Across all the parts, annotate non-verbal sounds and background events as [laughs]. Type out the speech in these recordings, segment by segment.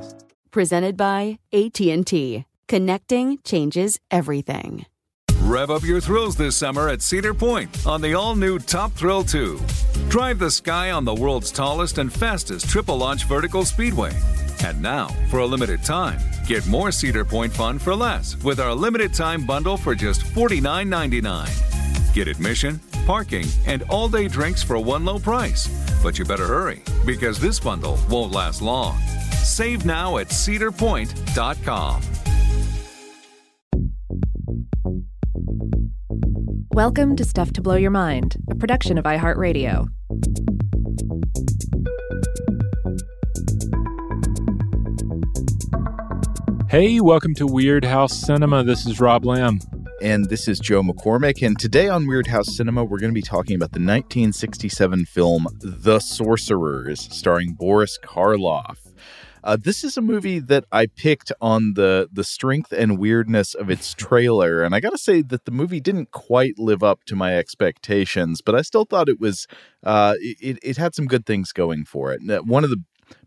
podcasts presented by AT&T. Connecting changes everything. Rev up your thrills this summer at Cedar Point on the all-new Top Thrill 2. Drive the sky on the world's tallest and fastest triple launch vertical speedway. And now, for a limited time, get more Cedar Point fun for less with our limited time bundle for just $49.99. Get admission, parking, and all day drinks for one low price. But you better hurry because this bundle won't last long. Save now at cedarpoint.com. Welcome to Stuff to Blow Your Mind, a production of iHeartRadio. Hey, welcome to Weirdhouse Cinema. This is Rob Lamb. And this is Joe McCormick. And today on Weirdhouse Cinema, we're going to be talking about the 1967 film The Sorcerers, starring Boris Karloff. Uh, this is a movie that I picked on the the strength and weirdness of its [laughs] trailer, and I got to say that the movie didn't quite live up to my expectations, but I still thought it was uh, it it had some good things going for it. One of the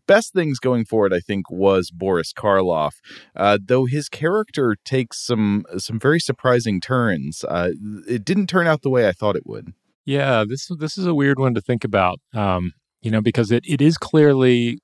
best things going for it, I think, was Boris Karloff. Uh, though his character takes some some very surprising turns, uh, it didn't turn out the way I thought it would. Yeah, this this is a weird one to think about. Um, you know, because it, it is clearly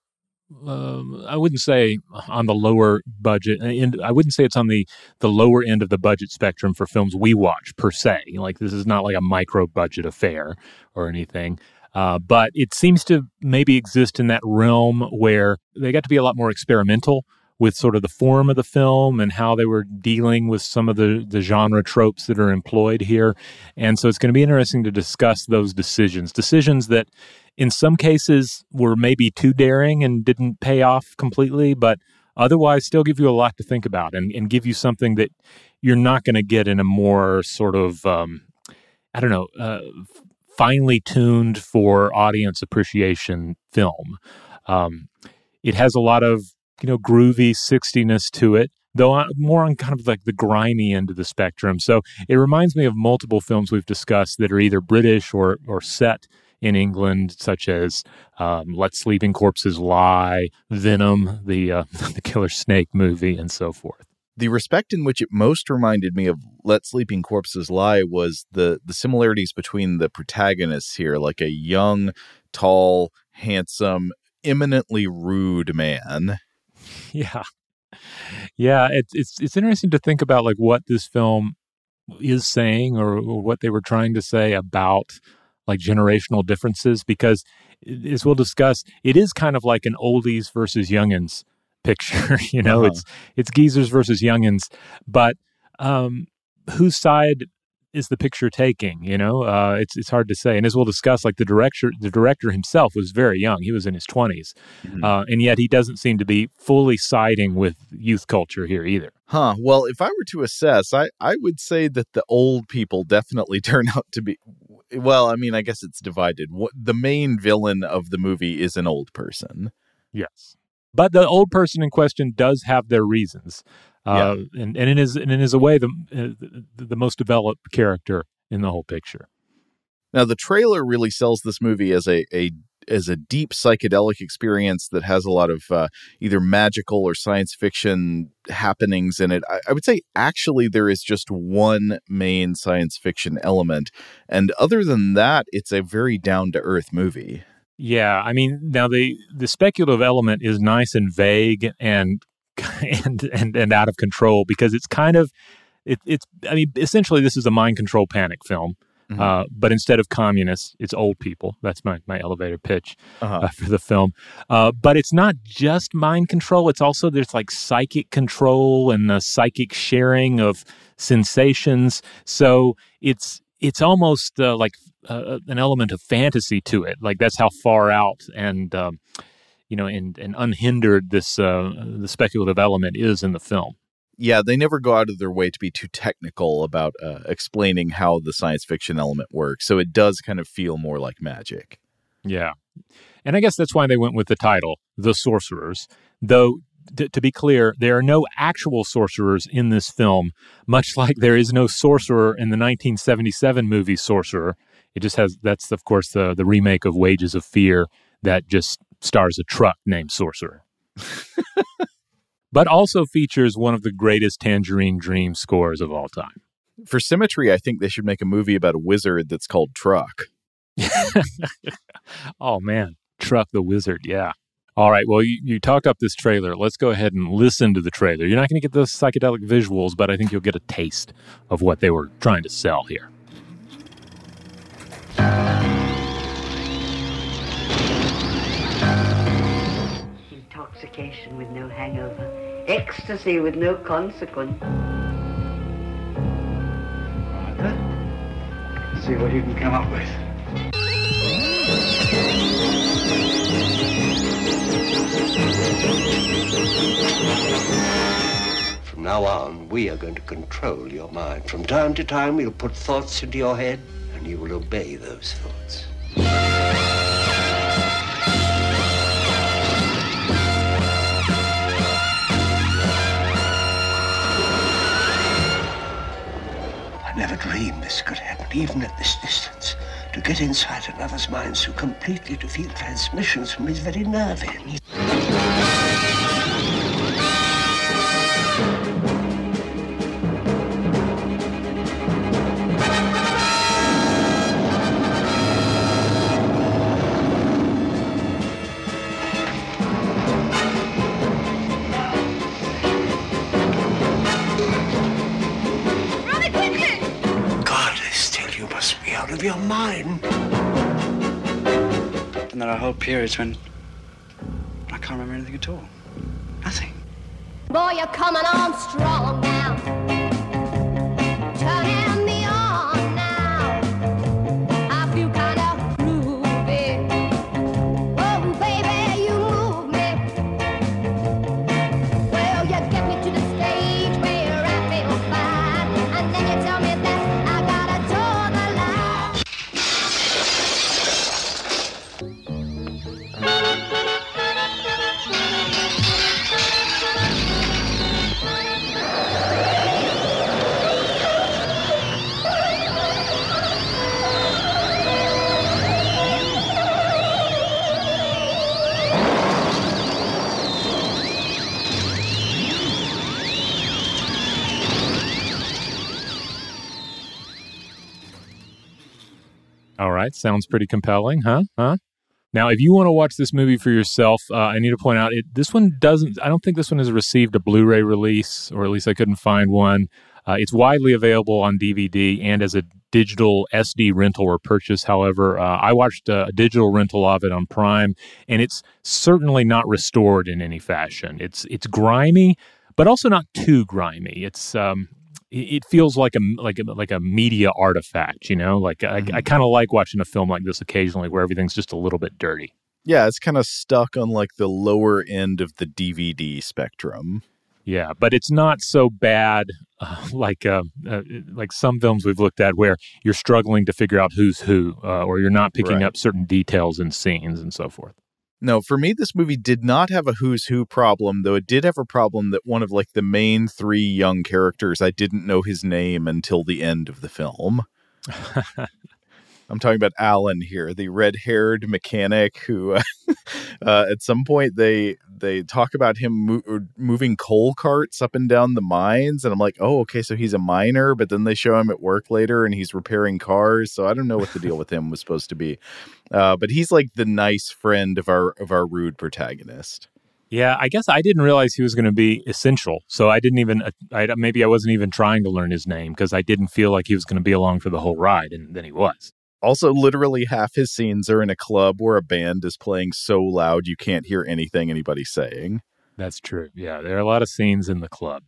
um, I wouldn't say on the lower budget. And I wouldn't say it's on the the lower end of the budget spectrum for films we watch per se. Like this is not like a micro budget affair or anything. Uh, but it seems to maybe exist in that realm where they got to be a lot more experimental with sort of the form of the film and how they were dealing with some of the, the genre tropes that are employed here. And so it's going to be interesting to discuss those decisions, decisions that in some cases were maybe too daring and didn't pay off completely, but otherwise still give you a lot to think about and, and give you something that you're not going to get in a more sort of, um, I don't know, uh, finely tuned for audience appreciation film. Um, it has a lot of, you know, groovy 60ness to it though more on kind of like the grimy end of the spectrum. So it reminds me of multiple films we've discussed that are either British or or set in England, such as um, Let Sleeping Corpses Lie, Venom, the uh, [laughs] the killer snake movie, and so forth. The respect in which it most reminded me of Let Sleeping Corpses Lie was the the similarities between the protagonists here, like a young, tall, handsome, eminently rude man. [laughs] Yeah, yeah. It's it's it's interesting to think about like what this film is saying or, or what they were trying to say about like generational differences because as we'll discuss it is kind of like an oldies versus youngins picture [laughs] you know uh-huh. it's it's geezers versus youngins but um whose side is the picture taking? You know, uh, it's it's hard to say. And as we'll discuss, like the director, the director himself was very young; he was in his 20s mm-hmm. uh, and yet he doesn't seem to be fully siding with youth culture here either. Huh. Well, if I were to assess, I I would say that the old people definitely [laughs] turn out to be. Well, I mean, I guess it's divided. What, the main villain of the movie is an old person. Yes. But the old person in question does have their reasons. Uh, yeah. and, and it is and it is a way the, uh, the the most developed character in the whole picture. Now the trailer really sells this movie as a a as a deep psychedelic experience that has a lot of uh, either magical or science fiction happenings in it. I, I, would say actually there is just one main science fiction element, and other than that, it's a very down to earth movie. Yeah, I mean, now the the speculative element is nice and vague and [laughs] and and and out of control because it's kind of it, it's I mean essentially this is a mind control panic film Mm-hmm. Uh, but instead of communists, it's old people. That's my, my elevator pitch uh-huh. uh, for the film. Uh, but it's not just mind control. It's also there's like psychic control and the psychic sharing of sensations. So it's it's almost uh, like uh, uh, an element of fantasy to it. Like that's how far out and um, you know and, and unhindered this the speculative element is in the film yeah, they never go out of their way to be too technical about uh, explaining how the science fiction element works. So it does kind of feel more like magic. Yeah. And I guess that's why they went with the title, The Sorcerers. Though, t- to be clear, there are no actual sorcerers in this film, much like there is no sorcerer in the 1977 movie Sorcerer. It just has, that's, of course, the, the remake of Wages of Fear that just stars a truck named Sorcerer. [laughs] but also features one of the greatest Tangerine Dream scores of all time. For symmetry, I think they should make a movie about a wizard that's called Truck. [laughs] oh, man. Truck the Wizard. Yeah. All right. Well, you, you talked up this trailer. Let's go ahead and listen to the trailer. You're not going to get those psychedelic visuals, but I think you'll get a taste of what they were trying to sell here. Intoxication with no hangover ecstasy with no consequence. Arthur, see what you can come up with. From now on, we are going to control your mind. From time to time, we'll put thoughts into your head, and you will obey those thoughts. I never dreamed this could happen, even at this distance. To get inside another's mind so completely, to feel transmissions from his very nerve. Of your mind. And there are whole periods when I can't remember anything at all. Nothing. Boy, you're coming on strong now. Right. Sounds pretty compelling, huh? Huh? Now, if you want to watch this movie for yourself, uh, I need to point out it. This one doesn't. I don't think this one has received a Blu-ray release, or at least I couldn't find one. Uh, it's widely available on DVD and as a digital SD rental or purchase. However, uh, I watched a, a, digital rental of it on Prime, and it's certainly not restored in any fashion. It's it's grimy, but also not too grimy. It's um, it feels like a like a like a media artifact, you know. Like I, mm-hmm. I kind of like watching a film like this occasionally, where everything's just a little bit dirty. Yeah, it's kind of stuck on like the lower end of the DVD spectrum. Yeah, but it's not so bad uh, [laughs] like uh, uh, like some films we've looked at where you're struggling to figure out who's who, uh, or you're not picking right. up certain details and scenes and so forth. No, for me, this movie did not have a who's who problem, though it did have a problem that one of like the main three young characters, I didn't know his name until the end of the film. [laughs] I'm talking about Alan here, the red-haired mechanic who, [laughs] uh, uh, at some point they they talk about him mo- moving coal carts up and down the mines, and I'm like, oh, okay, so he's a miner. But then they show him at work later, and he's repairing cars. So I don't know what the deal with him was supposed to be. Uh, but he's like the nice friend of our of our rude protagonist. Yeah, I guess I didn't realize he was going to be essential. So I didn't even, I, maybe I wasn't even trying to learn his name because I didn't feel like he was going to be along for the whole ride, and then he was. Also, literally half his scenes are in a club where a band is playing so loud you can't hear anything anybody's saying. That's true. Yeah, there are a lot of scenes in the club,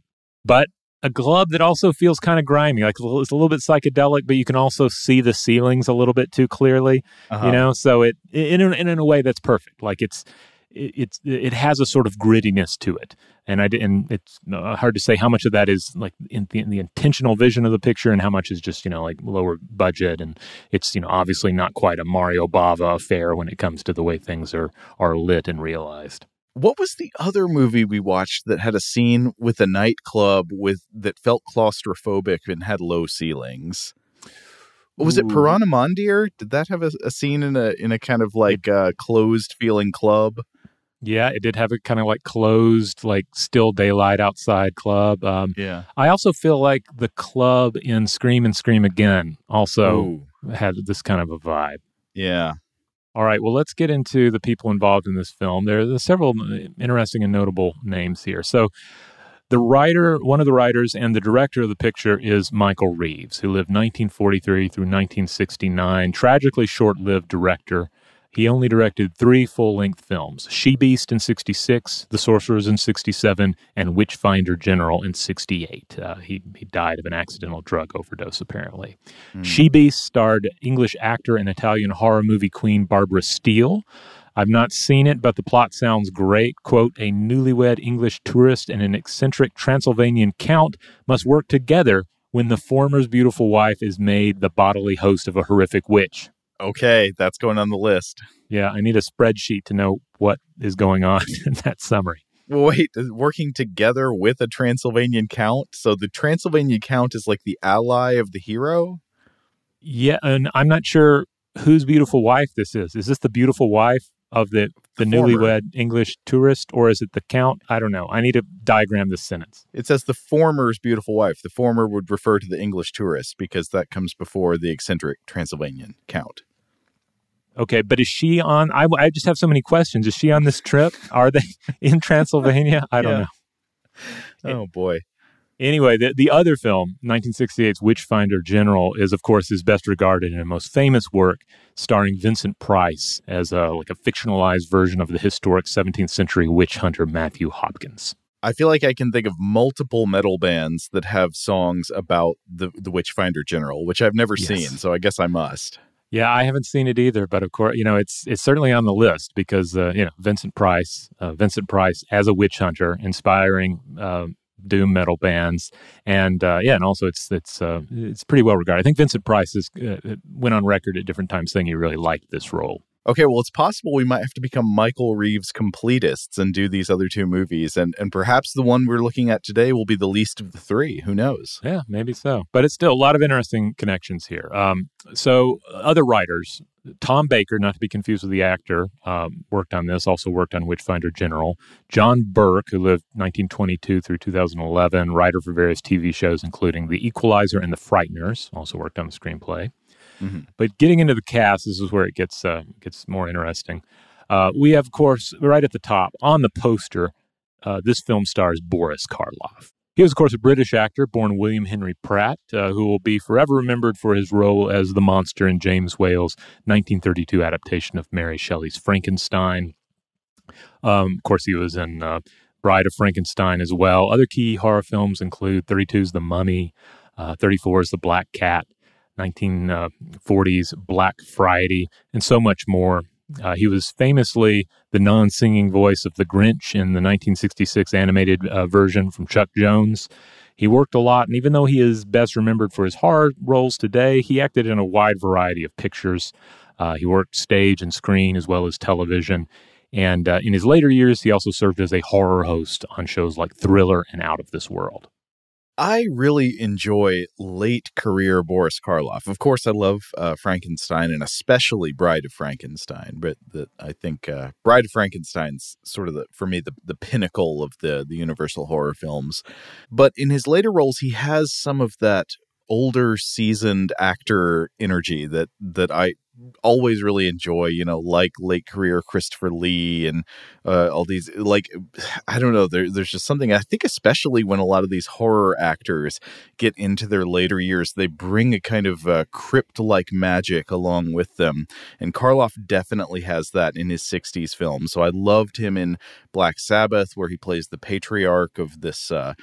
but a club that also feels kind of grimy. Like it's a little bit psychedelic, but you can also see the ceilings a little bit too clearly. Uh-huh. You know, so it in in in a way that's perfect. Like it's it, it's it has a sort of grittiness to it, and I and it's hard to say how much of that is like in the, in the, intentional vision of the picture, and how much is just you know like lower budget, and it's you know obviously not quite a Mario Bava affair when it comes to the way things are are lit and realized. What was the other movie we watched that had a scene with a nightclub with that felt claustrophobic and had low ceilings? was it Piranha Mandir? Did that have a, a, scene in a in a kind of like uh, closed feeling club? Yeah, it did have a kind of like closed, like still daylight outside club. Um, yeah. I also feel like the club in Scream and Scream Again also Ooh. had this kind of a vibe. Yeah. All right. Well, let's get into the people involved in this film. There are several interesting and notable names here. So, the writer, one of the writers, and the director of the picture is Michael Reeves, who lived 1943 through 1969. Tragically short lived director he only directed three full length films She Beast in 66, The Sorcerers in 67, and Witchfinder General in 68. Uh, he, he died of an accidental drug overdose, apparently. Mm. She Beast starred English actor and Italian horror movie queen Barbara Steele. I've not seen it, but the plot sounds great. Quote A newlywed English tourist and an eccentric Transylvanian count must work together when the former's beautiful wife is made the bodily host of a horrific witch. Okay, that's going on the list. Yeah, I need a spreadsheet to know what is going on [laughs] in that summary. Wait, working together with a Transylvanian count? So the Transylvanian count is like the ally of the hero? Yeah, and I'm not sure whose beautiful wife this is. Is this the beautiful wife of the the, the newlywed English tourist, or is it the count? I don't know. I need to diagram this sentence. It says the former's beautiful wife. The former would refer to the English tourist because that comes before the eccentric Transylvanian count. Okay, but is she on? I, I just have so many questions. Is she on this trip? Are they [laughs] in Transylvania? I don't yeah. know. Oh boy. Anyway, the, the other film, 1968's Witchfinder General, is of course his best regarded and most famous work, starring Vincent Price as a like a fictionalized version of the historic 17th century witch hunter Matthew Hopkins. I feel like I can think of multiple metal bands that have songs about the the Witchfinder General, which I've never yes. seen, so I guess I must. Yeah, I haven't seen it either, but of course, you know, it's it's certainly on the list because uh, you know Vincent Price, uh, Vincent Price as a witch hunter, inspiring uh, doom metal bands, and uh, yeah, and also it's it's uh, it's pretty well regarded. I think Vincent Price has uh, went on record at different times saying he really liked this role. Okay, well, it's possible we might have to become Michael Reeves completists and do these other two movies, and and perhaps the one we're looking at today will be the least of the three. Who knows? Yeah, maybe so. But it's still a lot of interesting connections here. Um, so other writers, Tom Baker, not to be confused with the actor, um, worked on this. Also worked on Witchfinder General. John Burke, who lived 1922 through 2011, writer for various TV shows, including The Equalizer and The Frighteners. Also worked on the screenplay. Mm-hmm. But getting into the cast, this is where it gets uh, gets more interesting. Uh, we have, of course, right at the top on the poster, uh, this film stars Boris Karloff. He was, of course, a British actor born William Henry Pratt, uh, who will be forever remembered for his role as the monster in James Whale's 1932 adaptation of Mary Shelley's Frankenstein. Um, of course, he was in uh, Bride of Frankenstein as well. Other key horror films include 32's The Mummy, uh, 34's The Black Cat, 1940s Black Friday, and so much more. Uh, he was famously the non singing voice of the Grinch in the 1966 animated uh, version from Chuck Jones. He worked a lot, and even though he is best remembered for his horror roles today, he acted in a wide variety of pictures. Uh, he worked stage and screen as well as television. And uh, in his later years, he also served as a horror host on shows like Thriller and Out of This World. I really enjoy late career Boris Karloff. Of course, I love uh, Frankenstein and especially Bride of Frankenstein. But the, I think uh, Bride of Frankenstein's sort of the, for me the the pinnacle of the the Universal horror films. But in his later roles, he has some of that older seasoned actor energy that that I always really enjoy, you know, like late career Christopher Lee and uh, all these, like, I don't know, there, there's just something, I think, especially when a lot of these horror actors get into their later years, they bring a kind of uh, crypt like magic along with them. And Karloff definitely has that in his 60s film. So I loved him in Black Sabbath, where he plays the patriarch of this. Uh,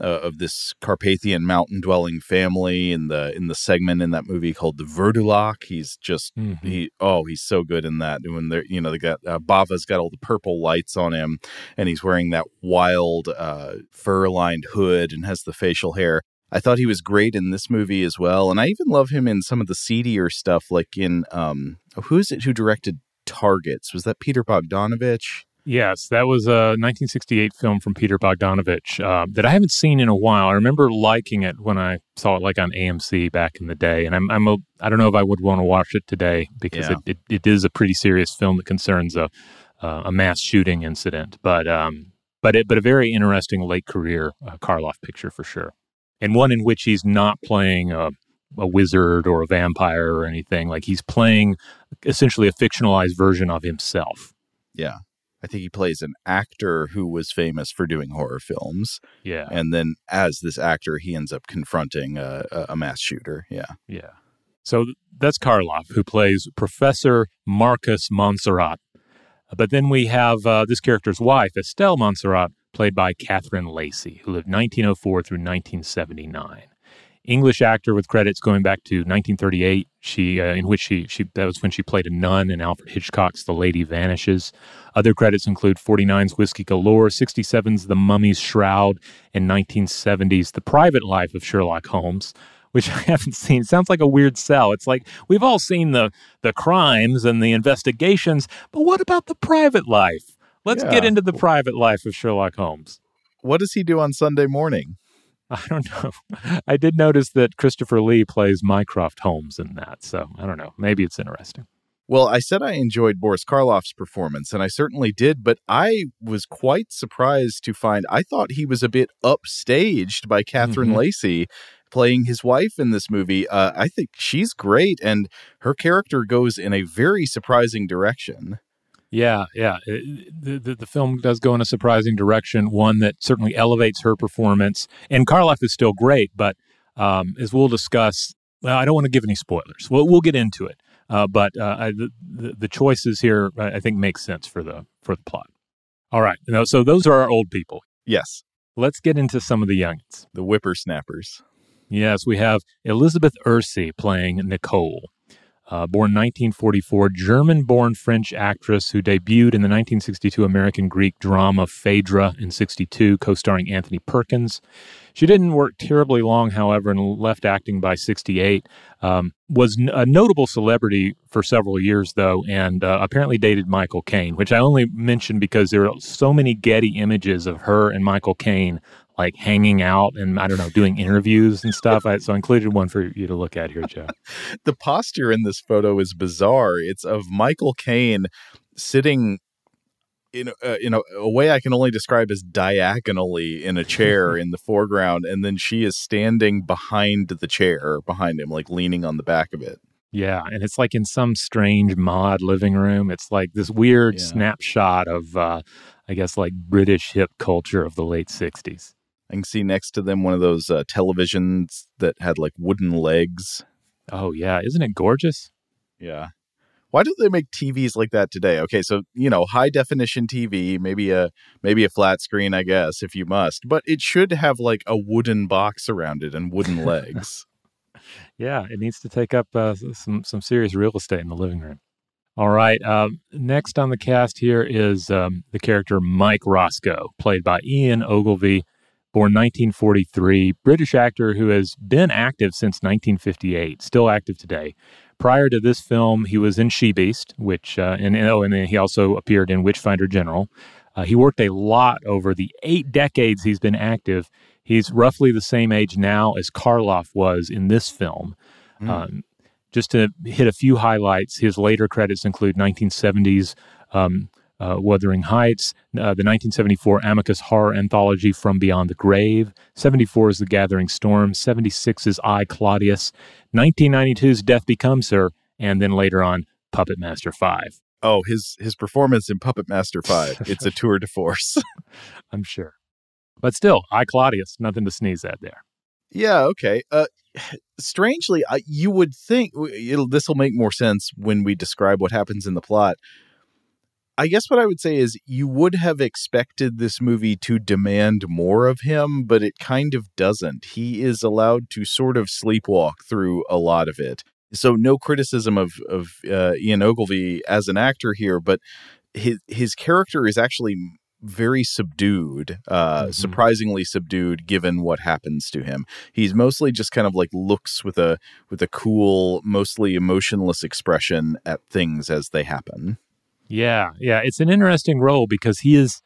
uh, of this Carpathian mountain dwelling family in the in the segment in that movie called the Wurdalak. He's just mm-hmm. he oh he's so good in that. When they're you know they got uh, Bava's got all the purple lights on him, and he's wearing that wild uh, fur lined hood and has the facial hair. I thought he was great in this movie as well, and I even love him in some of the seedier stuff, like in um, who is it who directed Targets? Was that Peter Bogdanovich? Yes, that was a 1968 film from Peter Bogdanovich uh, that I haven't seen in a while. I remember liking it when I saw it like on AMC back in the day, and I'm I'm a I don't know if I would want to watch it today because yeah. it, it, it is a pretty serious film that concerns a uh, a mass shooting incident, but um but it but a very interesting late career uh, Karloff picture for sure, and one in which he's not playing a a wizard or a vampire or anything like he's playing essentially a fictionalized version of himself. Yeah. I think he plays an actor who was famous for doing horror films. Yeah. And then as this actor, he ends up confronting a, a mass shooter. Yeah. Yeah. So that's Karloff, who plays Professor Marcus Montserrat. But then we have uh, this character's wife, Estelle Montserrat, played by Catherine Lacey, who lived 1904 through 1979. English actor with credits going back to 1938. She, uh, in which she, she, that was when she played a nun in Alfred Hitchcock's The Lady Vanishes. Other credits include 49's Whiskey Galore, 67's The Mummy's Shroud, and 1970's The Private Life of Sherlock Holmes, which [laughs] I haven't seen. Sounds like a weird sell. It's like we've all seen the the crimes and the investigations, but what about the private life? Let's yeah. get into the private life of Sherlock Holmes. What does he do on Sunday morning? [laughs] I don't know. I did notice that Christopher Lee plays Mycroft Holmes in that, so I don't know. Maybe it's interesting. Well, I said I enjoyed Boris Karloff's performance, and I certainly did, but I was quite surprised to find I thought he was a bit upstaged by Catherine mm-hmm. Lacey playing his wife in this movie. Uh, I think she's great, and her character goes in a very surprising direction. Yeah, yeah. the, the, the film does go in a surprising direction, one that certainly elevates her performance. And Karloff is still great, but um, as we'll discuss, well, I don't want to give any spoilers. We'll, we'll get into it. Uh, but uh, I, the, the choices here, I think, make sense for the for the plot. All right, so those are our old people. Yes. Let's get into some of the youngins. The whippersnappers. Yes, we have Elizabeth Ercy playing Nicole. Uh, born 1944, German born French actress who debuted in the 1962 American Greek drama Phaedra in 62, co starring Anthony Perkins. She didn't work terribly long, however, and left acting by 68. Um, was n- a notable celebrity for several years, though, and uh, apparently dated Michael Caine, which I only mention because there are so many Getty images of her and Michael Caine like hanging out and I don't know, doing interviews and stuff. I, so I included one for you to look at here, Joe. [laughs] the posture in this photo is bizarre. It's of Michael Caine sitting in uh, in a, a, way I can only describe as diagonally in a chair [laughs] in the foreground, and then she is standing behind the chair behind him, like leaning on the back of it. Yeah, and it's like in some strange mod living room. It's like this weird yeah. snapshot of, uh, I guess, like British hip culture of the late '60s. I can see next to them one of those uh, televisions that had like wooden legs. Oh yeah, isn't it gorgeous? Yeah. Why do they make TVs like that today? Okay, so you know, high definition TV, maybe a maybe a flat screen, I guess, if you must, but it should have like a wooden box around it and wooden [laughs] legs. yeah, it needs to take up uh, some some serious real estate in the living room. All right. Um, next on the cast here is um, the character Mike Roscoe, played by Ian Ogilvy born 1943, British actor who has been active since 1958, still active today. Prior to this film, he was in She Beast, which, uh, and, oh, and then he also appeared in Witchfinder General. Uh, he worked a lot over the eight decades he's been active. He's roughly the same age now as Karloff was in this film. Mm. Um, just to hit a few highlights, his later credits include 1970s um, uh, Wuthering Heights, uh, the 1974 Amicus horror anthology From Beyond the Grave, 74 is The Gathering Storm, 76 is I, Claudius, 1992's Death Becomes Her, and then later on Puppet Master 5. Oh, his his performance in Puppet Master 5, [laughs] it's a tour de force. [laughs] I'm sure. But still, I, Claudius, nothing to sneeze at there. Yeah, okay. Uh, strangely, I, you would think this will make more sense when we describe what happens in the plot. I guess what I would say is you would have expected this movie to demand more of him, but it kind of doesn't. He is allowed to sort of sleepwalk through a lot of it. So no criticism of of uh, Ian Ogilvy as an actor here, but his his character is actually very subdued, uh, mm-hmm. surprisingly subdued given what happens to him. He's mostly just kind of like looks with a with a cool, mostly emotionless expression at things as they happen. Yeah, yeah, it's an interesting role because he is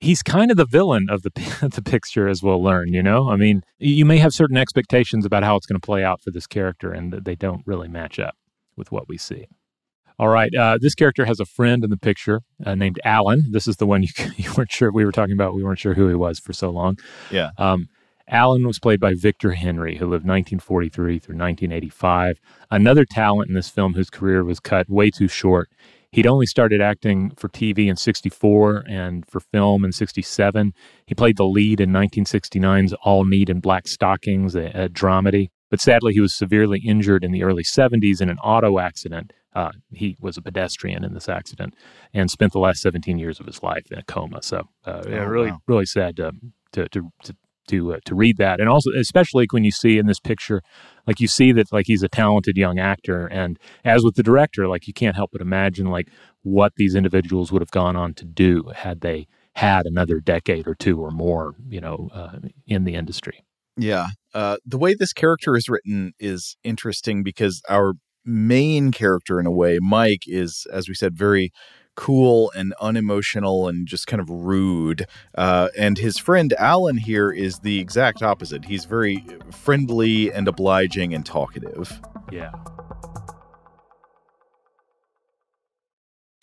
he's kind of the villain of the [laughs] the picture as we'll learn, you know? I mean, you may have certain expectations about how it's going to play out for this character and they don't really match up with what we see. All right, uh, this character has a friend in the picture uh, named Alan. This is the one you, [laughs] you weren't sure we were talking about. We weren't sure who he was for so long. Yeah. Um, Alan was played by Victor Henry, who lived 1943 through 1985. Another talent in this film whose career was cut way too short He'd only started acting for TV in 64 and for film in 67. He played the lead in 1969's All Neat in Black Stockings, a, a dramedy. But sadly, he was severely injured in the early 70s in an auto accident. Uh, he was a pedestrian in this accident and spent the last 17 years of his life in a coma. So, uh, oh, really, wow. really sad to, to, to, to to uh, to read that, and also especially when you see in this picture, like you see that like he's a talented young actor, and as with the director, like you can't help but imagine like what these individuals would have gone on to do had they had another decade or two or more, you know, uh, in the industry. Yeah, uh, the way this character is written is interesting because our main character, in a way, Mike, is as we said, very cool and unemotional and just kind of rude. Uh, and his friend Alan here is the exact opposite. He's very friendly and obliging and talkative. Yeah.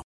Stamps.com.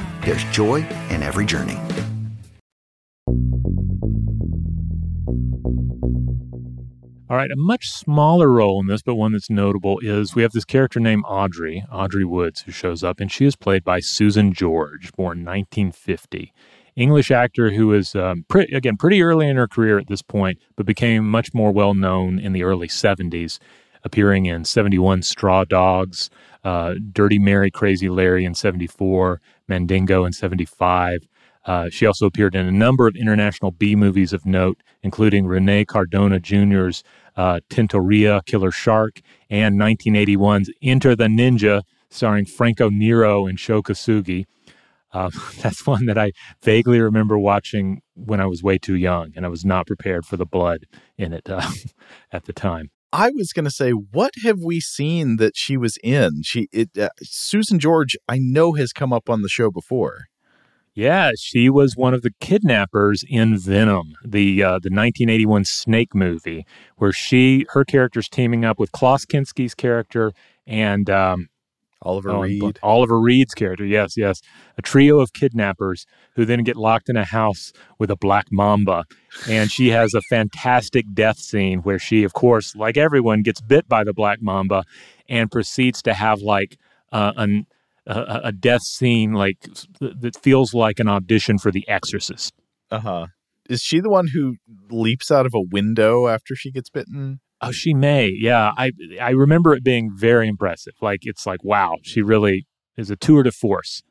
There's joy in every journey. All right, a much smaller role in this, but one that's notable is we have this character named Audrey, Audrey Woods, who shows up, and she is played by Susan George, born 1950. English actor who was, um, pre- again, pretty early in her career at this point, but became much more well known in the early 70s, appearing in 71 Straw Dogs, uh, Dirty Mary, Crazy Larry in 74, Mandingo in 75. Uh, she also appeared in a number of international B movies of note, including Rene Cardona Jr.'s uh, Tintorera Killer Shark and 1981's Enter the Ninja, starring Franco Nero and Sho. Uh, [laughs] that's one that I vaguely remember watching when I was way too young and I was not prepared for the blood in it uh, [laughs] at the time. I was going to say, what have we seen that she was in? She, it, uh, Susan George, I know has come up on the show before. Yeah, she was one of the kidnappers in Venom, the uh, the 1981 Snake movie, where she her character's teaming up with Klaus Kinski's character and um, Oliver oh, Reed. Oliver Reed's character, yes, yes. A trio of kidnappers who then get locked in a house with a black mamba. And she has a fantastic death scene where she, of course, like everyone, gets bit by the black mamba and proceeds to have like uh, an, a, a death scene like that feels like an audition for The Exorcist. Uh huh. Is she the one who leaps out of a window after she gets bitten? Oh, she may. Yeah, I I remember it being very impressive. Like it's like wow, she really is a tour de force.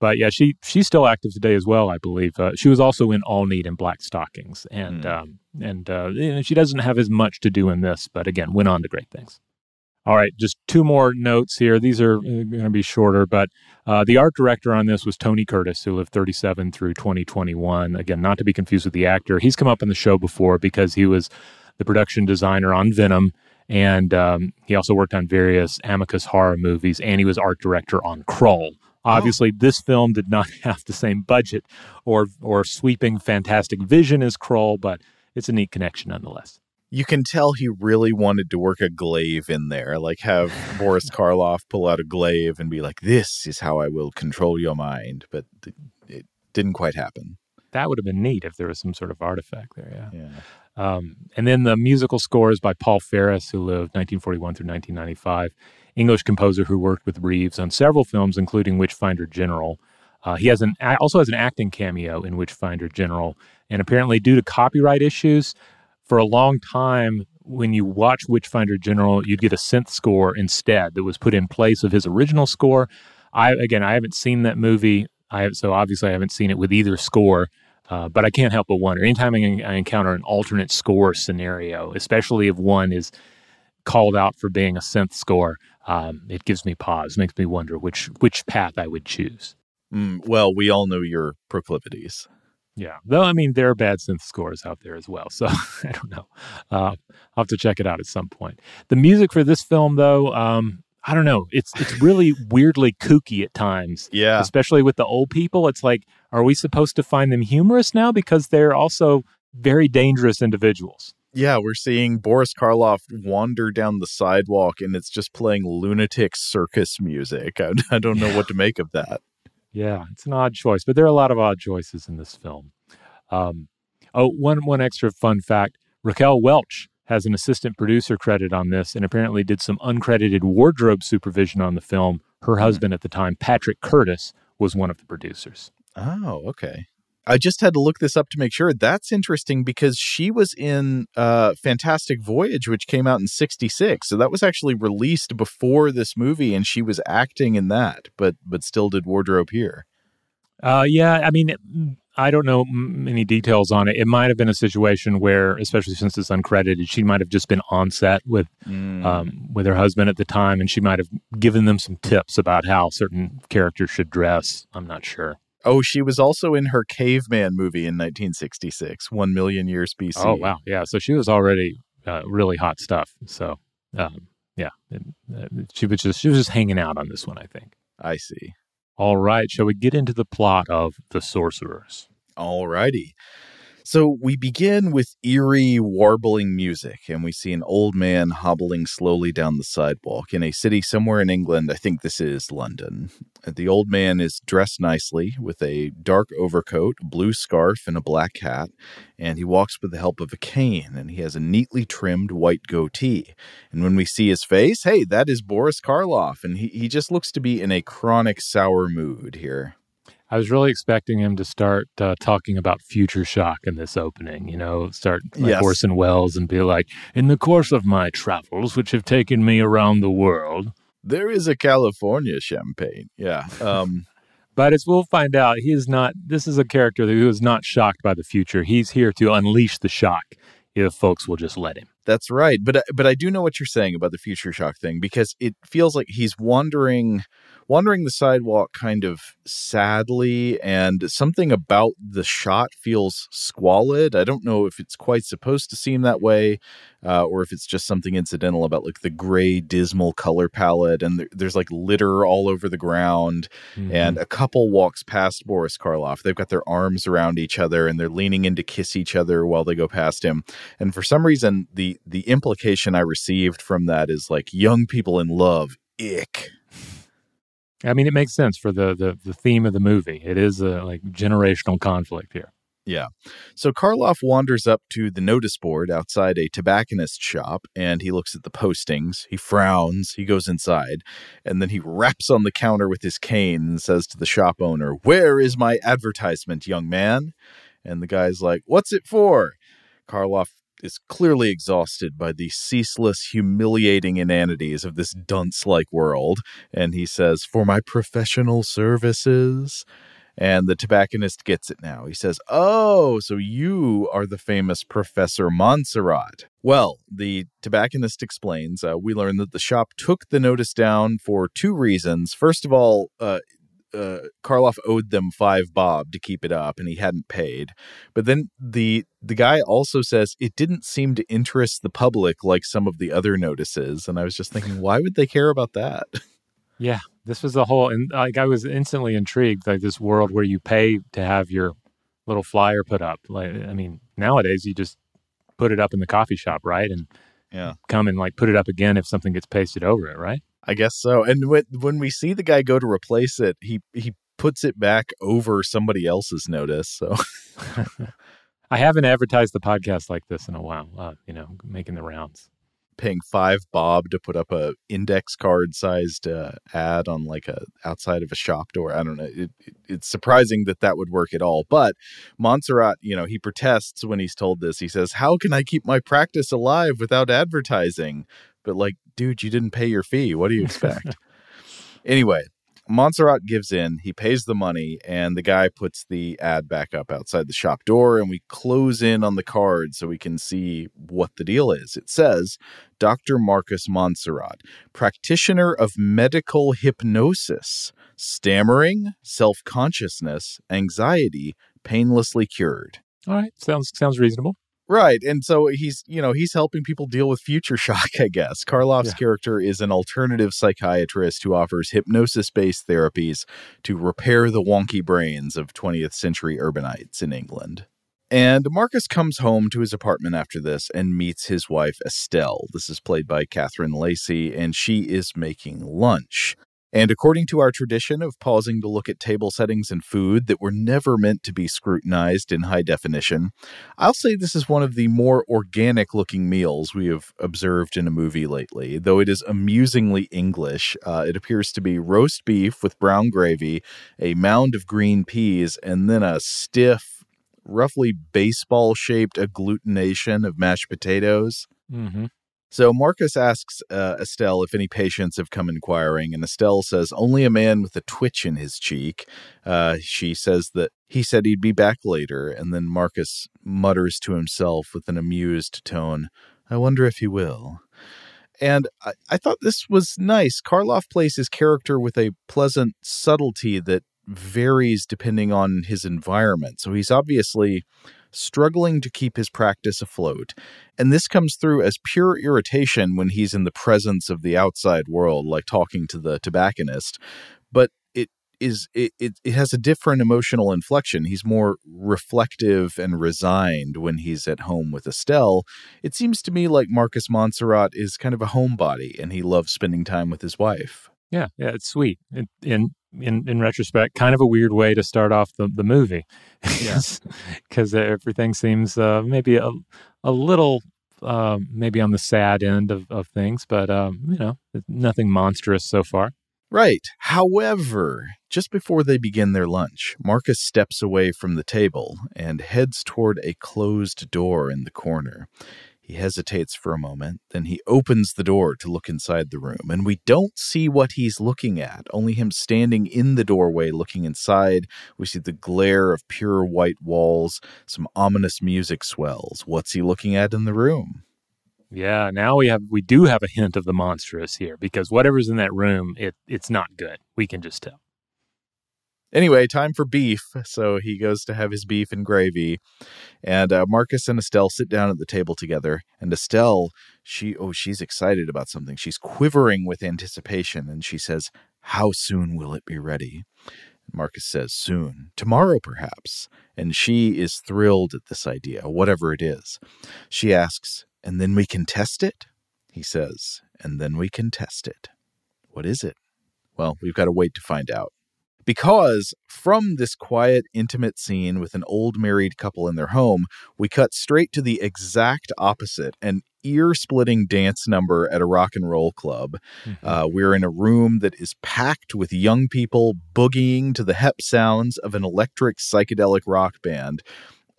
But yeah, she she's still active today as well, I believe. Uh, she was also in All Neat and Black Stockings, and mm. um, and uh, she doesn't have as much to do in this, but again, went on to great things. All right, just two more notes here. These are uh, going to be shorter, but uh, the art director on this was Tony Curtis, who lived 37 through 2021. Again, not to be confused with the actor. He's come up on the show before because he was the production designer on Venom, and um, he also worked on various Amicus horror movies, and he was art director on Krull. Obviously, oh. this film did not [laughs] have the same budget or or sweeping fantastic vision as Krull, but it's a neat connection nonetheless. You can tell he really wanted to work a glaive in there, like have [laughs] Boris Karloff pull out a glaive and be like, "This is how I will control your mind," but it didn't quite happen. That would have been neat if there was some sort of artifact there. Yeah. yeah. Um, and then the musical scores by Paul Ferris, who lived 1941 through 1995, English composer who worked with Reeves on several films, including Witchfinder General. Uh, he has an also has an acting cameo in Witchfinder General, and apparently, due to copyright issues, for a long time, when you watch Witchfinder General, you'd get a synth score instead that was put in place of his original score. I again, I haven't seen that movie. I have, so obviously I haven't seen it with either score. Uh, but I can't help but wonder anytime I encounter an alternate score scenario, especially if one is called out for being a synth score, um, it gives me pause, makes me wonder which which path I would choose. Mm, well, we all know your proclivities. Yeah, though I mean there are bad synth scores out there as well, [laughs] so I don't know. Uh, I'll have to check it out at some point. The music for this film, though, um, I don't know. It's it's really weirdly kooky at times. Yeah. Especially with the old people. It's like, are we supposed to find them humorous now? Because they're also very dangerous individuals. Yeah, we're seeing Boris Karloff wander down the sidewalk and it's just playing lunatic circus music. I, I don't know what to make of that. [laughs] Yeah, it's an odd choice, but there are a lot of odd choices in this film. Um, oh, one one extra fun fact: Raquel Welch has an assistant producer credit on this and apparently did some uncredited wardrobe supervision on the film. Her hmm. husband at the time, Patrick Curtis, was one of the producers. Oh, okay. I just had to look this up to make sure. That's interesting because she was in uh, Fantastic Voyage, which came out in 66. So that was actually released before this movie, and she was acting in that, but but still did wardrobe here. Uh, yeah, I mean, I don't know many details on it. It might have been a situation where, especially since it's uncredited, she might have just been on set with mm. um, with her husband at the time, and she might have given them some tips about how certain characters should dress. I'm not sure. Oh, she was also in her caveman movie in 1966, One Million Years BC. Oh wow, yeah. So she was already uh, really hot stuff. So um, yeah, and, uh, she was just she was just hanging out on this one, I think. I see. All right, shall we get into the plot of The Sorcerers? All righty. So we begin with eerie, warbling music, and we see an old man hobbling slowly down the sidewalk in a city somewhere in England. I think this is London. The old man is dressed nicely with a dark overcoat, blue scarf, and a black hat, and he walks with the help of a cane, and he has a neatly trimmed white goatee. And when we see his face, hey, that is Boris Karloff, and he, he just looks to be in a chronic sour mood here. I was really expecting him to start uh, talking about future shock in this opening, you know, start like Yes. Orson Welles and be like, in the course of my travels, which have taken me around the world. [laughs] There is a California champagne. Yeah. Um, [laughs] But as we'll find out, he is not, this is a character who is not shocked by the future. He's here to unleash the shock if folks will just let him. That's right, but I- but I do know what you're saying about the future shock thing because it feels like he's wandering, wandering the sidewalk kind of sadly, and something about the shot feels squalid. I don't know if it's quite supposed to seem that way, uh, or if it's just something incidental about like the gray, dismal color palette, and there, there's like litter all over the ground, and a couple walks past Boris Karloff. They've got their arms around each other and they're leaning in to kiss each other while they go past him. And for some reason, the the implication I received from that is like young people in love, ick. I mean, it makes sense for the, the, the theme of the movie. It is a like generational conflict here. Yeah. So Karloff wanders up to the notice board outside a tobacconist shop and he looks at the postings. He frowns, he goes inside, and then he raps on the counter with his cane and says to the shop owner, Where is my advertisement, young man? And the guy's like, What's it for? Karloff is clearly exhausted by the ceaseless, humiliating inanities of this dunce like world. And he says, For my professional services. And the tobacconist gets it now. He says, Oh, so you are the famous Professor Montserrat. Well, the tobacconist explains uh, we learn that the shop took the notice down for two reasons. First of all, uh, uh, Karloff owed them five bob to keep it up, and he hadn't paid. But then the the guy also says it didn't seem to interest the public like some of the other notices, and I was just thinking, why would they care about that? Yeah, this was the whole, and like I was instantly intrigued, like this world where you pay to have your little flyer put up. Like, I mean, nowadays you just put it up in the coffee shop, right? And Yeah. come and like put it up again if something gets pasted over it, right? I guess so. And when when we see the guy go to replace it, he he puts it back over somebody else's notice. So [laughs] I haven't advertised the podcast like this in a while. Uh, you know, making the rounds. paying five bob to put up a index card sized uh, ad on like a outside of a shop door. I don't know. It, it, it's surprising that that would work at all. But Montserrat, you know, he protests when he's told this. He says, "How can I keep my practice alive without advertising?" But like, dude, you didn't pay your fee. What do you expect? [laughs] anyway, Montserrat gives in. He pays the money, and the guy puts the ad back up outside the shop door. And we close in on the card so we can see what the deal is. It says Dr. Marcus Montserrat, practitioner of medical hypnosis, stammering, self consciousness, anxiety, painlessly cured. All right, sounds sounds reasonable. Right. And so he's, you know, he's helping people deal with future shock, [laughs] I guess. Karloff's Yeah. character is an alternative psychiatrist who offers hypnosis based therapies to repair the wonky brains of 20th century urbanites in England. And Marcus comes home to his apartment after this and meets his wife, Estelle. This is played by Catherine Lacey, and she is making lunch. And according to our tradition of pausing to look at table settings and food that were never meant to be scrutinized in high definition, I'll say this is one of the more organic looking meals we have observed in a movie lately, though it is amusingly English. Uh, it appears to be roast beef with brown gravy, a mound of green peas, and then a stiff, roughly baseball shaped agglutination of mashed potatoes. Mm-hmm. So Marcus asks uh, Estelle if any patients have come inquiring, and Estelle says only a man with a twitch in his cheek. Uh, she says that he said he'd be back later, and then Marcus mutters to himself with an amused tone, I wonder if he will. And I, I thought this was nice. Karloff plays his character with a pleasant subtlety that varies depending on his environment. So he's obviously struggling to keep his practice afloat. And this comes through as pure irritation when he's in the presence of the outside world, like talking to the tobacconist. But it is it, it, it has a different emotional inflection. He's more reflective and resigned when he's at home with Estelle. It seems to me like Marcus Montserrat is kind of a homebody and he loves spending time with his wife. Yeah, yeah, it's sweet. It, in in in retrospect, kind of a weird way to start off the, the movie. Yes. [laughs] because everything seems uh, maybe a a little um, maybe on the sad end of, of things, but um, you know, nothing monstrous so far. Right. However, just before they begin their lunch, Marcus steps away from the table and heads toward a closed door in the corner. He hesitates for a moment, then he opens the door to look inside the room, and we don't see what he's looking at, only him standing in the doorway looking inside. We see the glare of pure white walls, some ominous music swells. What's he looking at in the room? Yeah, now we have we do have a hint of the monstrous here because whatever's in that room, it it's not good. We can just tell. Anyway, time for beef. So he goes to have his beef and gravy, and uh, Marcus and Estelle sit down at the table together. And Estelle, she oh, she's excited about something. She's quivering with anticipation, and she says, "How soon will it be ready?" Marcus says, "Soon, tomorrow, perhaps." And she is thrilled at this idea, whatever it is. She asks, and then we can test it? He says, and then we can test it. What is it? Well, we've got to wait to find out. Because from this quiet, intimate scene with an old married couple in their home, we cut straight to the exact opposite an ear splitting dance number at a rock and roll club. Mm-hmm. Uh, we're in a room that is packed with young people boogieing to the hep sounds of an electric psychedelic rock band.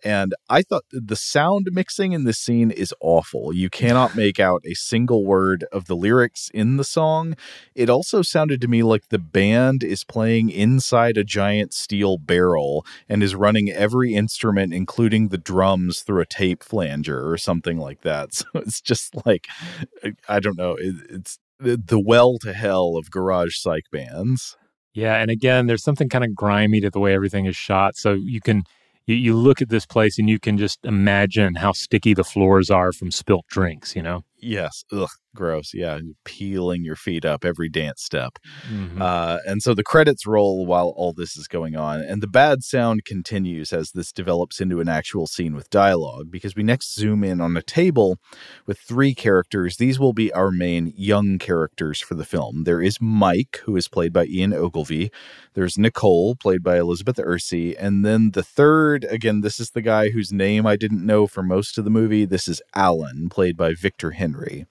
And I thought the sound mixing in this scene is awful. You cannot [laughs] make out a single word of the lyrics in the song. It also sounded to me like the band is playing inside a giant steel barrel and is running every instrument, including the drums, through a tape flanger or something like that. [laughs] So it's just like, uh, I don't know, it's the well to hell of garage psych bands. Yeah. And again, there's something kind of grimy to the way everything is shot. So you can you, you look at this place and you can just imagine how sticky the floors are from spilt drinks, you know? Yes. Ugh gross. Yeah, peeling your feet up every dance step. Mm-hmm. Uh, and so the credits roll while all this is going on, and the bad sound continues as this develops into an actual scene with dialogue. Because we next zoom in on a table with three characters. These will be our main young characters for the film. There is Mike, who is played by Ian Ogilvy. There's Nicole, played by Elizabeth Ercy, and then the third. Again, this is the guy whose name I didn't know for most of the movie. This is Alan, played by Victor Henry.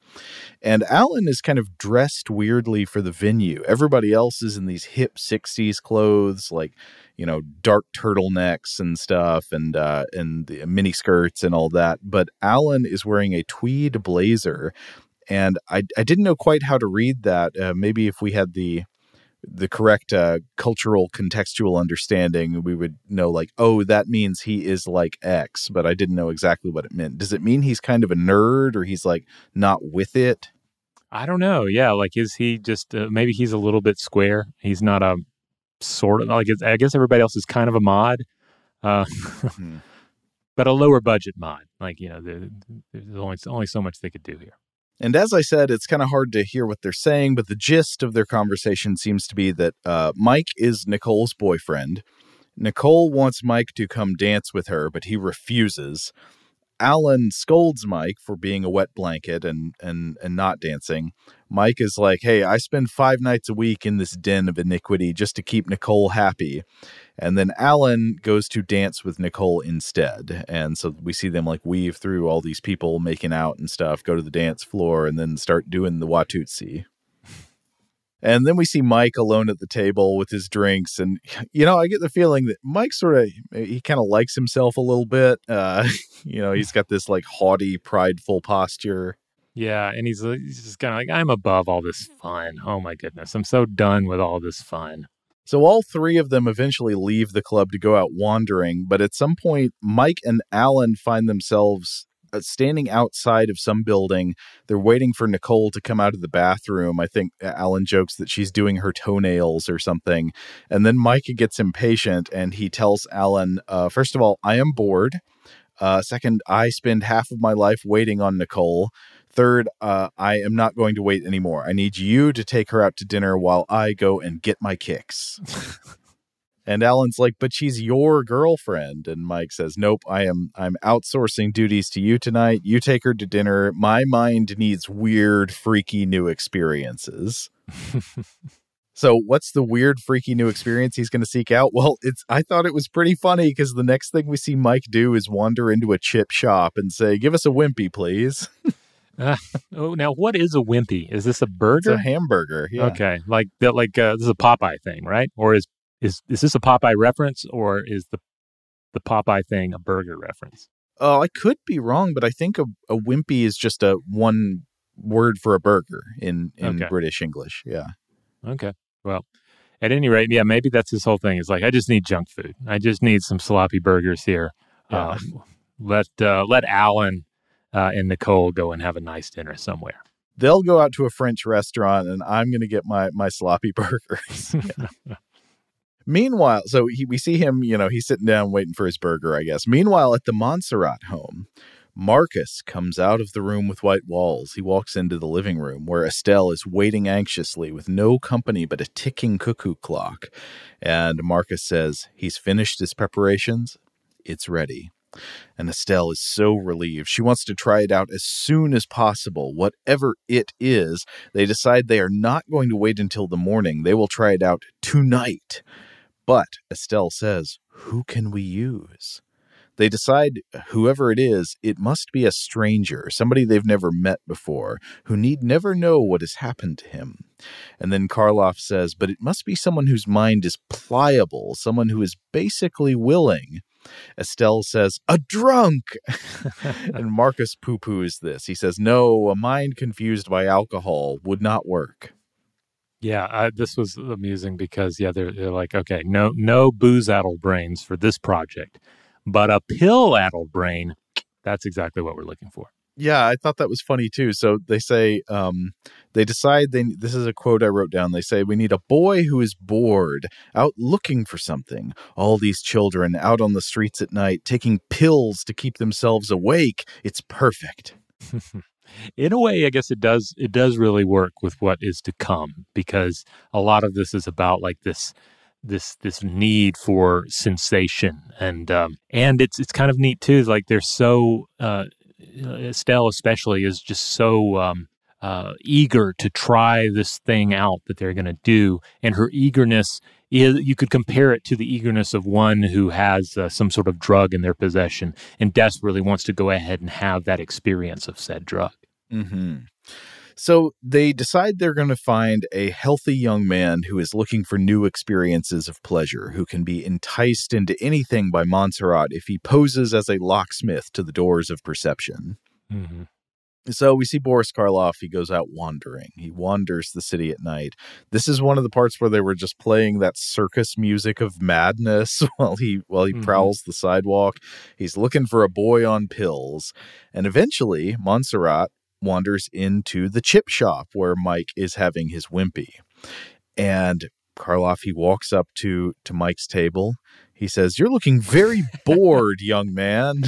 And Alan is kind of dressed weirdly for the venue. Everybody else is in these hip 60s clothes, like, you know, dark turtlenecks and stuff and uh and the mini skirts and all that. But Alan is wearing a tweed blazer. And I, I didn't know quite how to read that. Uh, maybe if we had the the correct uh, cultural contextual understanding, we would know like, oh, that means he is like X, but I didn't know exactly what it meant. Does it mean he's kind of a nerd or he's like not with it? I don't know. Yeah, like is he just uh, maybe he's a little bit square? He's not a sort of like I guess everybody else is kind of a mod, uh, mm-hmm. [laughs] but a lower budget mod. Like you know, there's only only so much they could do here. And as I said, it's kind of hard to hear what they're saying, but the gist of their conversation seems to be that uh, Mike is Nicole's boyfriend. Nicole wants Mike to come dance with her, but he refuses. Alan scolds Mike for being a wet blanket and and and not dancing. Mike is like, "Hey, I spend 5 nights a week in this den of iniquity just to keep Nicole happy." And then Alan goes to dance with Nicole instead. And so we see them like weave through all these people making out and stuff, go to the dance floor and then start doing the Watusi. And then we see Mike alone at the table with his drinks. And, you know, I get the feeling that Mike sort of, he kind of likes himself a little bit. Uh, [laughs] you know, he's got this like haughty, prideful posture. Yeah. And he's, he's just kind of like, I'm above all this fun. Oh my goodness. I'm so done with all this fun. So all three of them eventually leave the club to go out wandering. But at some point, Mike and Alan find themselves uh, standing outside of some building. They're waiting for Nicole to come out of the bathroom. I think Alan jokes that she's doing her toenails or something. And then Mike gets impatient and he tells Alan, uh, first of all, I am bored. Uh, second, I spend half of my life waiting on Nicole. Third, uh, I am not going to wait anymore. I need you to take her out to dinner while I go and get my kicks. [laughs] And Alan's like, but she's your girlfriend. And Mike says, Nope, I am I'm outsourcing duties to you tonight. You take her to dinner. My mind needs weird, freaky new experiences. [laughs] so what's the weird, freaky new experience he's gonna seek out? Well, it's I thought it was pretty funny because the next thing we see Mike do is wander into a chip shop and say, Give us a wimpy, please. Uh, [laughs] oh, now what is a wimpy? Is this a burger? It's a hamburger. Yeah. Okay, like that. Like uh, this is a Popeye thing, right? Or is is is this a Popeye reference, or is the the Popeye thing a burger reference? Oh, I could be wrong, but I think a, a wimpy is just a one word for a burger in in Okay. British English. Yeah. Okay. Well, at any rate, yeah, maybe that's his whole thing. It's like I just need junk food. I just need some sloppy burgers here. Yeah. Um, let uh, let Alan uh, and Nicole go and have a nice dinner somewhere. They'll go out to a French restaurant, and I'm going to get my my sloppy [laughs] burgers. Yeah. [laughs] Meanwhile, so he, we see him, you know, he's sitting down waiting for his burger, I guess. Meanwhile, at the Montserrat home, Marcus comes out of the room with white walls. He walks into the living room where Estelle is waiting anxiously with no company but a ticking cuckoo clock. And Marcus says he's finished his preparations. It's ready. And Estelle is so relieved. She wants to try it out as soon as possible. Whatever it is, they decide they are not going to wait until the morning. They will try it out tonight. But Estelle says, Who can we use? They decide whoever it is, it must be a stranger, somebody they've never met before, who need never know what has happened to him. And then Karloff says, But it must be someone whose mind is pliable, someone who is basically willing. Estelle says, A drunk! [laughs] and Marcus poo poos this. He says, No, a mind confused by alcohol would not work. Yeah, I, this was amusing because yeah, they're they're like, okay, no no booze addled brains for this project, but a pill addled brain, that's exactly what we're looking for. Yeah, I thought that was funny too. So they say um, they decide they. This is a quote I wrote down. They say we need a boy who is bored, out looking for something. All these children out on the streets at night taking pills to keep themselves awake. It's perfect. [laughs] In a way, I guess it does it does really work with what is to come because a lot of this is about like this this this need for sensation and um and it's it's kind of neat too like they're so uh Estelle especially is just so um uh eager to try this thing out that they're going to do and her eagerness is you could compare it to the eagerness of one who has uh, some sort of drug in their possession and desperately wants to go ahead and have that experience of said drug hmm So they decide they're going to find a healthy young man who is looking for new experiences of pleasure, who can be enticed into anything by Montserrat if he poses as a locksmith to the doors of perception. mm-hmm. So we see Boris Karloff. He goes out wandering. He wanders the city at night. This is one of the parts where they were just playing that circus music of madness [laughs] while he while he Mhm. prowls the sidewalk. He's looking for a boy on pills, and eventually Montserrat wanders into the chip shop where Mike is having his wimpy, and Karloff he walks up to to Mike's table. He says, "You're looking very [laughs] bored, young man."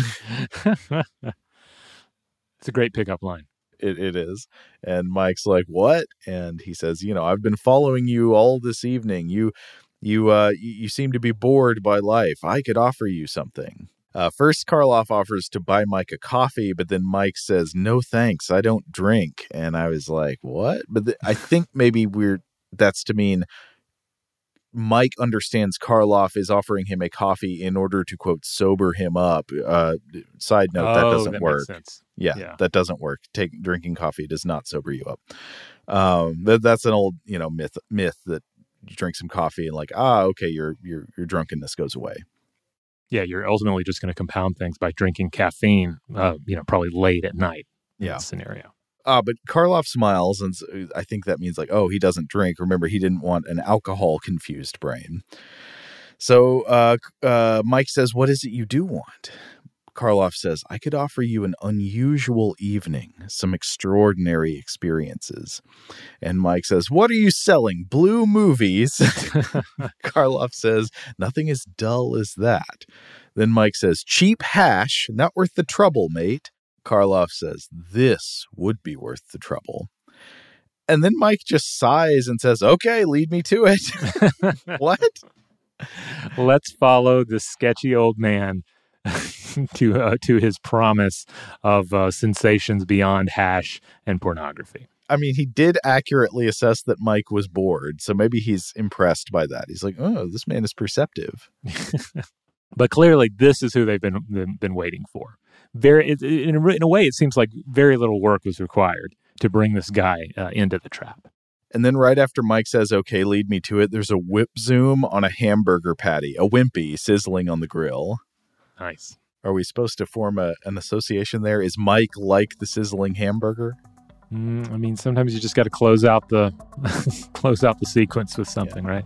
[laughs] it's a great pickup line it, it is. And Mike's like, "What?" And he says, "You know, I've been following you all this evening. You, you, uh, you, you seem to be bored by life. I could offer you something." Uh, first, Karloff offers to buy Mike a coffee, but then Mike says, "No thanks, I don't drink." And I was like, "What?" But th- I think maybe we're that's to mean Mike understands Karloff is offering him a coffee in order to quote sober him up. Uh, side note, that Oh, doesn't that work. Yeah, Yeah. that doesn't work. Take drinking coffee does not sober you up. Um, that, that's an old you know myth myth that you drink some coffee and like ah okay your your your drunkenness goes away. yeah you're ultimately just going to compound things by drinking caffeine uh, you know probably late at night Yeah. scenario Ah, but Karloff smiles, and I think that means like, oh, he doesn't drink. Remember, he didn't want an alcohol confused brain. So uh, uh, Mike says, "What is it you do want?" Karloff says, "I could offer you an unusual evening, some extraordinary experiences." And Mike says, "What are you selling? Blue movies?" [laughs] Karloff says, "Nothing as dull as that." Then Mike says, "Cheap hash, not worth the trouble, mate." Karloff says, This would be worth the trouble. And then Mike just sighs and says, Okay, lead me to it. [laughs] what? let's follow this sketchy old man [laughs] to uh, to his promise of uh, sensations beyond hash and pornography I mean, he did accurately assess that Mike was bored. So maybe he's impressed by that. He's like, Oh, this man is perceptive. [laughs] but clearly this is who they've been, been waiting for very in, a, in a way, it seems like very little work was required to bring this guy uh, into the trap. And then right after Mike says, okay, lead me to it, there's a whip zoom on a hamburger patty, a wimpy sizzling on the grill. Nice. Are we supposed to form a, an association there? Is Mike like the sizzling hamburger? Mm, I mean, sometimes you just got to close out the [laughs] close out the sequence with something, yeah. right?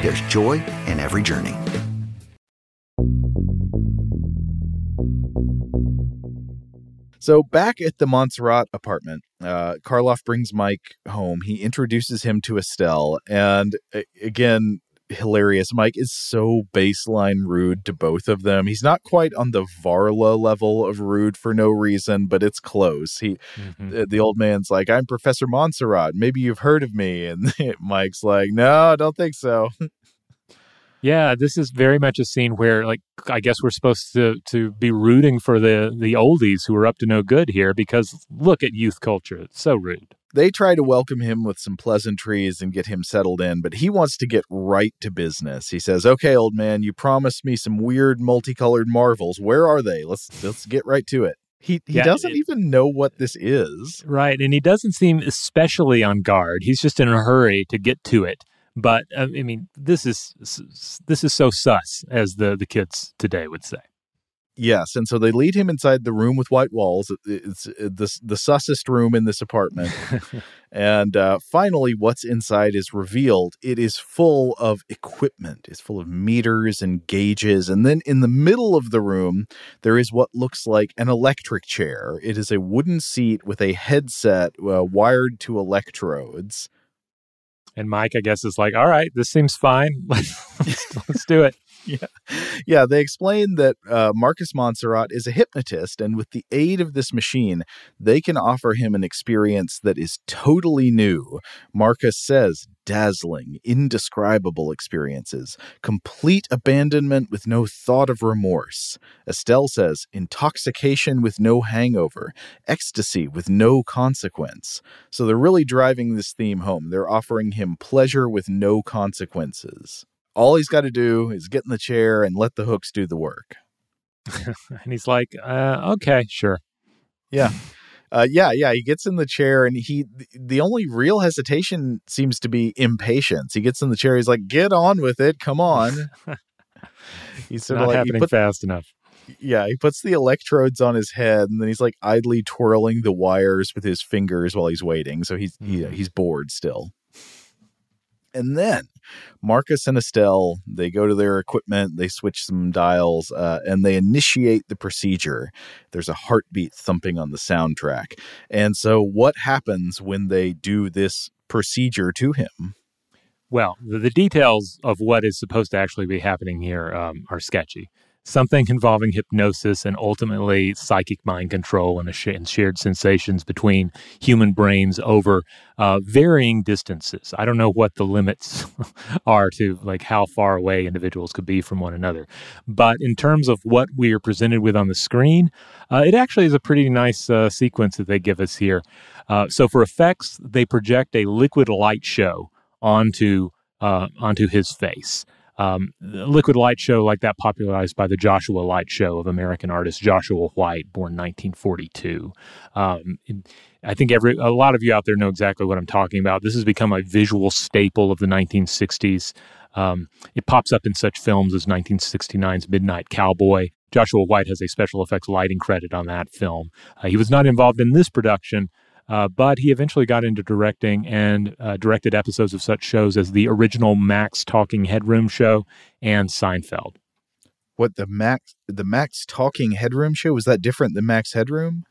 There's joy in every journey. So back at the Montserrat apartment, uh, Karloff brings Mike home. He introduces him to Estelle, and again, hilarious. Mike is so baseline rude to both of them. He's not quite on the Varla level of rude for no reason, but it's close. He, mm-hmm. the old man's like, "I'm Professor Montserrat. Maybe you've heard of me," [laughs] and Mike's like, "No, I don't think so." Yeah, this is very much a scene where, like, I guess we're supposed to to be rooting for the the oldies who are up to no good here because look at youth culture; it's so rude. They try to welcome him with some pleasantries and get him settled in, but he wants to get right to business. He says, "Okay, old man, you promised me some weird multicolored marvels. Where are they? Let's let's get right to it." He he yeah, doesn't it, even know what this is. Right, and he doesn't seem especially on guard. He's just in a hurry to get to it. But uh, I mean, this is this is so sus, as the the kids today would say. Yes, and so they lead him inside the room with white walls. It's the the sussest room in this apartment. [laughs] and uh, finally, what's inside is revealed. It is full of equipment. It's full of meters and gauges. And then in the middle of the room, there is what looks like an electric chair. It is a wooden seat with a headset uh, wired to electrodes. And Mike, I guess, is like, "All right, this seems fine. [laughs] let's, let's do it." [laughs] yeah. Yeah. They explain that uh, Marcus Montserrat is a hypnotist, and with the aid of this machine, they can offer him an experience that is totally new. Marcus says dazzling, indescribable experiences, complete abandonment with no thought of remorse. Estelle says intoxication with no hangover, ecstasy with no consequence. So they're really driving this theme home. They're offering him pleasure with no consequences all he's got to do is get in the chair and let the hooks do the work. [laughs] and he's like, uh, okay, sure. Yeah. Uh, yeah, yeah. He gets in the chair and he, the only real hesitation seems to be impatience. He gets in the chair. He's like, get on with it. Come on. [laughs] he's sort of like, happening put, fast enough. Yeah. He puts the electrodes on his head and then he's like idly twirling the wires with his fingers while he's waiting. So he's, mm. he, he's bored still. And then Marcus and Estelle, they go to their equipment, they switch some dials, uh, and they initiate the procedure. There's a heartbeat thumping on the soundtrack. And so, what happens when they do this procedure to him? Well, the, the details of what is supposed to actually be happening here um, are sketchy something involving hypnosis and ultimately psychic mind control and, sh- and shared sensations between human brains over uh, varying distances. I don't know what the limits [laughs] are to like how far away individuals could be from one another, but in terms of what we are presented with on the screen, uh, it actually is a pretty nice uh, sequence that they give us here. Uh, so for effects, they project a liquid light show onto uh, onto his face um, liquid light show like that popularized by the Joshua Light Show of American artist Joshua White, born 1942. Um, I think every a lot of you out there know exactly what I'm talking about. This has become a visual staple of the 1960s. Um, it pops up in such films as 1969's Midnight Cowboy. Joshua White has a special effects lighting credit on that film. Uh, he was not involved in this production, uh, but he eventually got into directing and uh, directed episodes of such shows as the original Max Talking Headroom Show and Seinfeld. What the Max the Max Talking Headroom Show was that different than Max Headroom?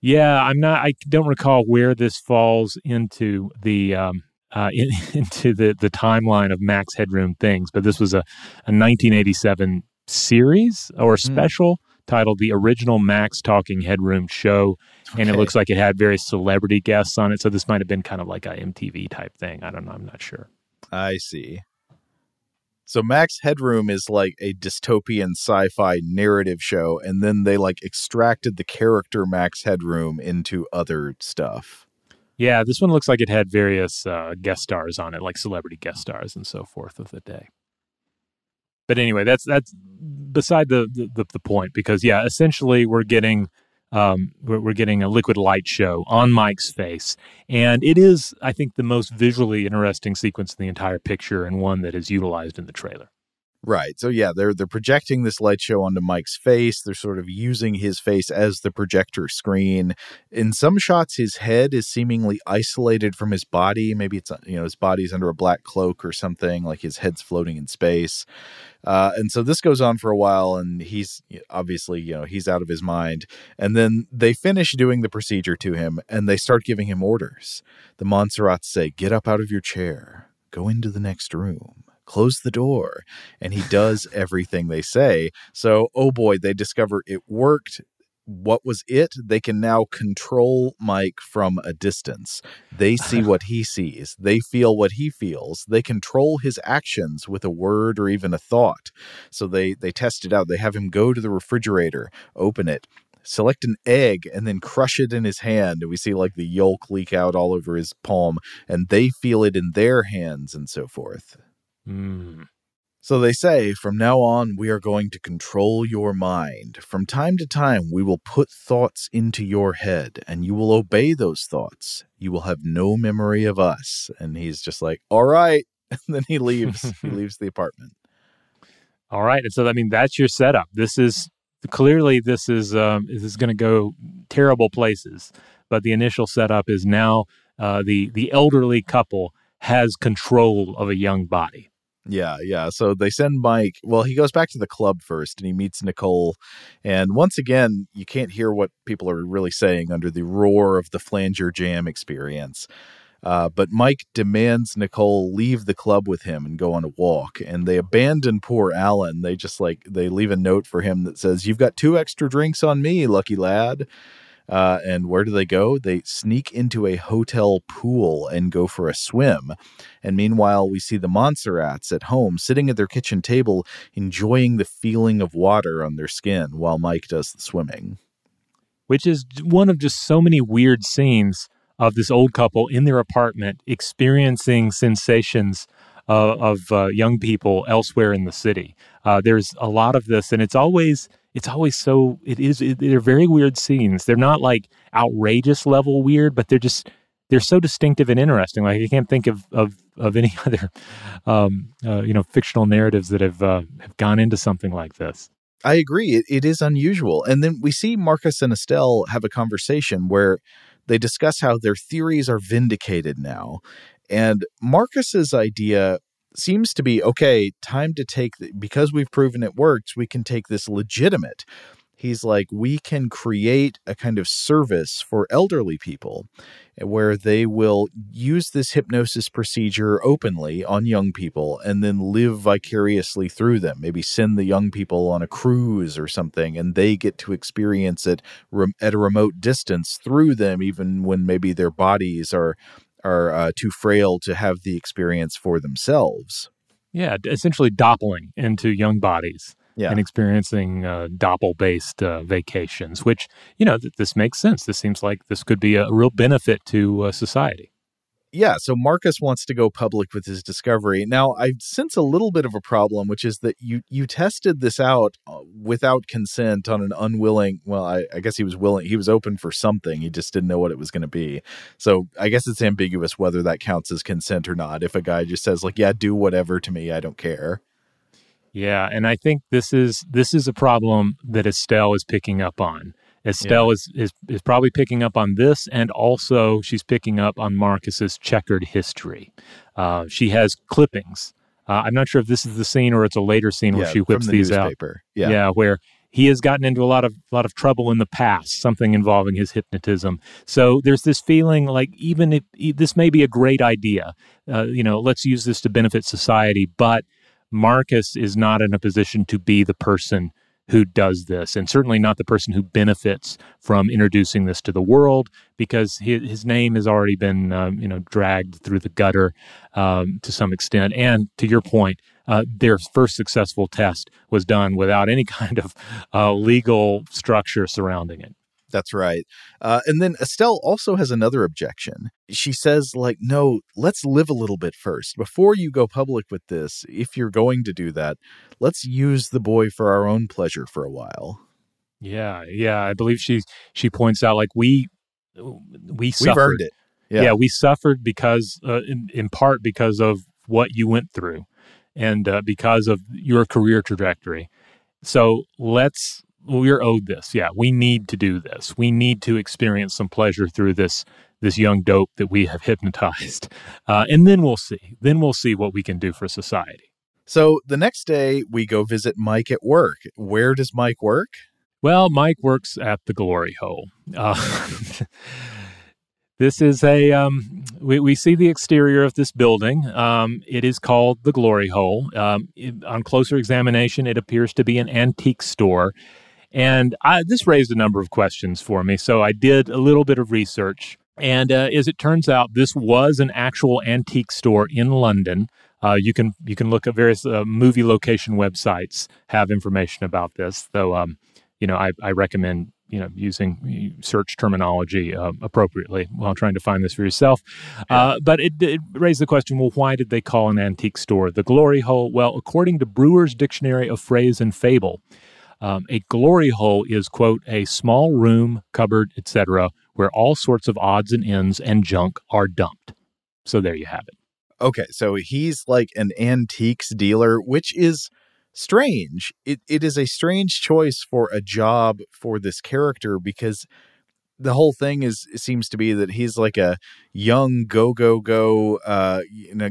Yeah, I'm not. I don't recall where this falls into the um, uh, in, [laughs] into the the timeline of Max Headroom things, but this was a, a 1987 series or hmm. special. Mm titled The Original Max Talking Headroom Show. And it looks like it had various celebrity guests on it. So this might have been kind of like a MTV type thing. I don't know. I'm not sure. I see. So Max Headroom is like a dystopian sci-fi narrative show, and then they like extracted the character Max Headroom into other stuff. Yeah, this one looks like it had various uh, guest stars on it, like celebrity guest stars and so forth of the day. But anyway, that's that's beside the, the, the point because yeah, essentially we're getting um, we're, we're, getting a liquid light show on Mike's face, and it is I think the most visually interesting sequence in the entire picture and one that is utilized in the trailer. Right. So yeah, they're they're projecting this light show onto Mike's face. They're sort of using his face as the projector screen. In some shots his head is seemingly isolated from his body. Maybe it's you know his body's under a black cloak or something, like his head's floating in space. Uh, and so this goes on for a while and he's obviously, you know, he's out of his mind. And then they finish doing the procedure to him and they start giving him orders. The Montserrats say, "Get up out of your chair. Go into the next room." Close the door. And he does [laughs] everything they say. So, oh boy, they discover it worked. What was it? They can now control Mike from a distance. They see [laughs] what he sees. They feel what he feels. They control his actions with a word or even a thought. So they they test it out. They have him go to the refrigerator, open it, select an egg and then crush it in his hand and we see like the yolk leak out all over his palm and they feel it in their hands and so forth Mm. So they say, from now on, we are going to control your mind. From time to time, we will put thoughts into your head, and you will obey those thoughts. You will have no memory of us. And he's just like, all right. [laughs] And then he leaves. he [laughs] leaves the apartment. All right. And so, I mean, that's your setup. This is clearly this is um, this is going to go terrible places. But the initial setup is now uh, the the elderly couple has control of a young body yeah, yeah. So they send Mike. Well, he goes back to the club first and he meets Nicole. And once again, you can't hear what people are really saying under the roar of the flanger jam experience. Uh, but Mike demands Nicole leave the club with him and go on a walk. And they abandon poor Alan. They just like, they leave a note for him that says, You've got two extra drinks on me, lucky lad. Uh, and where do they go? They sneak into a hotel pool and go for a swim. And meanwhile, we see the Montserrats at home sitting at their kitchen table, enjoying the feeling of water on their skin while Mike does the swimming. Which is one of just so many weird scenes of this old couple in their apartment experiencing sensations uh, of uh, young people elsewhere in the city. Uh, there's a lot of this, and it's always it's always so it is it, they're very weird scenes. They're not like outrageous level weird but they're just they're so distinctive and interesting. Like i can't think of of, of any [laughs] other um, uh, you know fictional narratives that have uh, have gone into something like this. I agree. It, it is unusual. And then we see marcus and estelle have a conversation where they discuss how their theories are vindicated now. And Marcus's idea seems to be okay, time to take, the, because we've proven it works, we can take this legitimate. He's like, we can create a kind of service for elderly people eh, where they will use this hypnosis procedure openly on young people and then live vicariously through them. Maybe send the young people on a cruise or something and they get to experience it at a remote distance through them, even when maybe their bodies are are uh, too frail to have the experience for themselves. Yeah, essentially doppling into young bodies yeah. and experiencing uh, doppel based uh, vacations, which, you know, th- this makes sense. This seems like this could be a real benefit to uh, society yeah, so Marcus wants to go public with his discovery. Now, I sense a little bit of a problem, which is that you you tested this out uh, without consent on an unwilling. Well, I, I guess he was willing. He was open for something. He just didn't know what it was going to be. So I guess it's ambiguous whether that counts as consent or not. If a guy just says like, "Yeah, do whatever to me, I don't care." Yeah, and I think this is this is a problem that Estelle is picking up on. Estelle yeah. is, is is probably picking up on this, and also she's picking up on Marcus's checkered history. Uh, she has clippings. Uh, I'm not sure if this is the scene or it's a later scene yeah, where she whips the these newspaper. out. Yeah. yeah, where he has gotten into a lot of lot of trouble in the past, something involving his hypnotism. So there's this feeling like even if this may be a great idea, uh, you know, let's use this to benefit society, but Marcus is not in a position to be the person who does this, and certainly not the person who benefits from introducing this to the world, because his, his name has already been, um, you know, dragged through the gutter um, to some extent. And to your point, uh, their first successful test was done without any [laughs] kind of uh, legal structure surrounding it. That's right. Uh, and then Estelle also has another objection. She says, like, no, let's live a little bit first. Before you go public with this, if you're going to do that, let's use the boy for our own pleasure for a while. Yeah, yeah. I believe she she points out like we we suffered. We've earned it. Yeah. yeah we suffered because uh, in, in part because of what you went through and uh, because of your career trajectory. So let's we're owed this. Yeah, we need to do this. We need to experience some pleasure through this this young dope that we have [laughs] hypnotized, uh, and then we'll see. Then we'll see what we can do for society. So the next day, we go visit Mike at work. Where does Mike work? Well, Mike works at the Glory Hole. Uh, [laughs] this is a um, we, we see the exterior of this building. Um, it is called the Glory Hole. Um, it, on closer examination, it appears to be an antique store and I, this raised a number of questions for me. So I did a little bit of research. And uh, as it turns out, this was an actual antique store in London. Uh, you can you can look at various uh, movie location websites have information about this. Though, um, you know, I, I, recommend you know using search terminology uh, appropriately while trying to find this for yourself. Uh, but it, it, raised the question: Well, why did they call an antique store the Glory Hole? Well, according to Brewer's Dictionary of Phrase and Fable, um, a glory hole is, quote, a small room, cupboard, etc., where all sorts of odds and ends and junk are dumped. So there you have it. Okay, so he's like an antiques dealer, which is strange. It it is a strange choice for a job for this character because the whole thing is seems to be that he's like a young go go go uh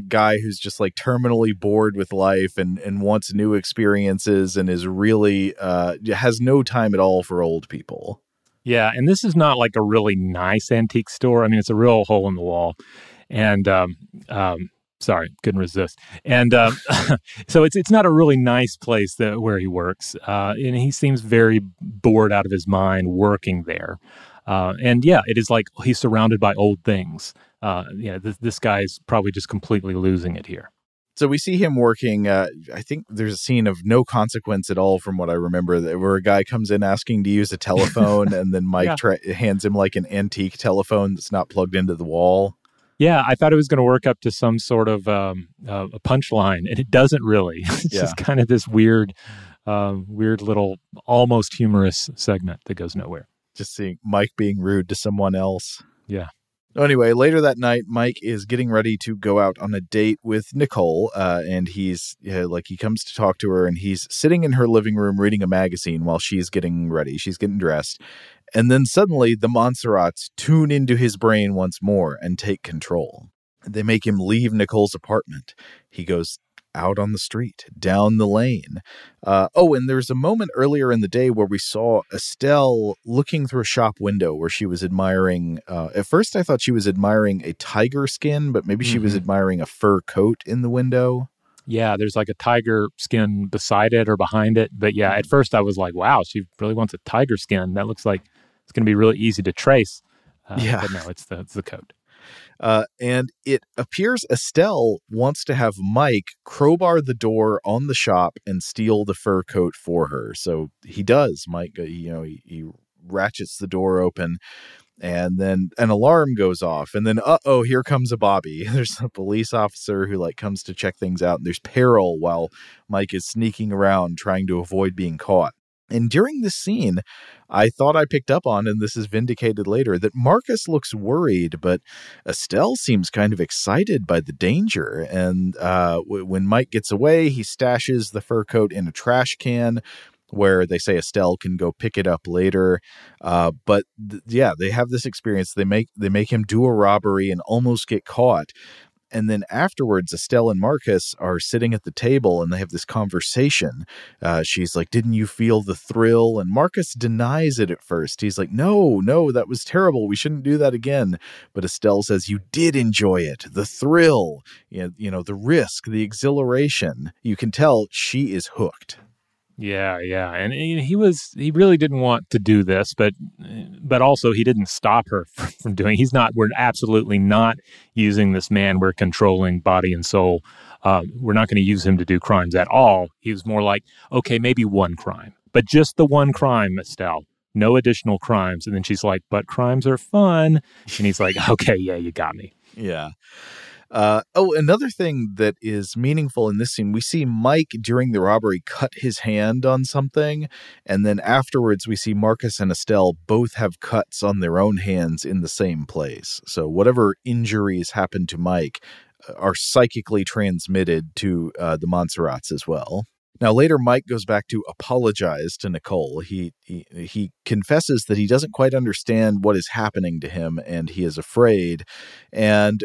guy who's just like terminally bored with life and and wants new experiences and is really uh has no time at all for old people. Yeah, and this is not like a really nice antique store. I mean, it's a real hole in the wall. And um um sorry, couldn't resist. And um, [laughs] so it's it's not a really nice place that where he works, uh, and he seems very bored out of his mind working there. Uh, and yeah, it is like he's surrounded by old things. Uh, yeah, this, this guy's probably just completely losing it here. So we see him working. Uh, I think there's a scene of no consequence at all, from what I remember, where a guy comes in asking to use a telephone, and then [laughs] Mike yeah. tra- hands him like an antique telephone that's not plugged into the wall. Yeah, I thought it was going to work up to some sort of um, uh, a punchline, and it doesn't really. [laughs] it's yeah. just kind of this weird, uh, weird little, almost humorous segment that goes nowhere just seeing Mike being rude to someone else. Yeah. Anyway, later that night, Mike is getting ready to go out on a date with Nicole, uh, and he's like he comes to talk to her, and he's sitting in her living room reading a magazine while she's getting ready. She's getting dressed, and then suddenly the Montserrats tune into his brain once more and take control. They make him leave Nicole's apartment. He goes out on the street, down the lane. Uh, oh, and there's a moment earlier in the day where we saw Estelle looking through a shop window where she was admiring. Uh, at first, I thought she was admiring a tiger skin, but maybe she mm-hmm. was admiring a fur coat in the window. Yeah, there's like a tiger skin beside it or behind it. But yeah, at first I was like, wow, she really wants a tiger skin. That looks like it's going to be really easy to trace. Uh, yeah. But no, it's the, it's the coat. Uh, and it appears Estelle wants to have Mike crowbar the door on the shop and steal the fur coat for her. So he does. Mike, uh, you know, he, he ratchets the door open and then an alarm goes off and then uh-oh here comes a bobby [laughs] there's a police officer who like comes to check things out and there's peril while mike is sneaking around trying to avoid being caught and during this scene, I thought I picked up on, and this is vindicated later, that Marcus looks worried, but Estelle seems kind of excited by the danger. And uh, w- when Mike gets away, he stashes the fur coat in a trash can where they say Estelle can go pick it up later. Uh, but th- yeah, they have this experience. They make they make him do a robbery and almost get caught. And then afterwards, Estelle and Marcus are sitting at the table and they have this conversation. Uh, she's like, Didn't you feel the thrill? And Marcus denies it at first. He's like, No, no, that was terrible. We shouldn't do that again. But Estelle says, You did enjoy it. The thrill, you know, the risk, the exhilaration. You can tell she is hooked. Yeah, yeah, and he was he really didn't want to do this, but but also he didn't stop her [laughs] from doing. He's not. We're absolutely not using this man. We're controlling body and soul. Uh, we're not going to use him to do crimes at all. He was more like, okay, maybe one crime, but just the one crime, Estelle. No additional crimes. And then she's like, but crimes are fun. And he's like, [laughs] okay, yeah, you got me. Yeah. Uh, oh, another thing that is meaningful in this scene, we see Mike during the robbery cut his hand on something, and then afterwards we see Marcus and Estelle both have cuts on their own hands in the same place. So whatever injuries happened to Mike uh, are psychically transmitted to uh, the Monserrats as well. Now later, Mike goes back to apologize to Nicole. He, he he confesses that he doesn't quite understand what is happening to him, and he is afraid. And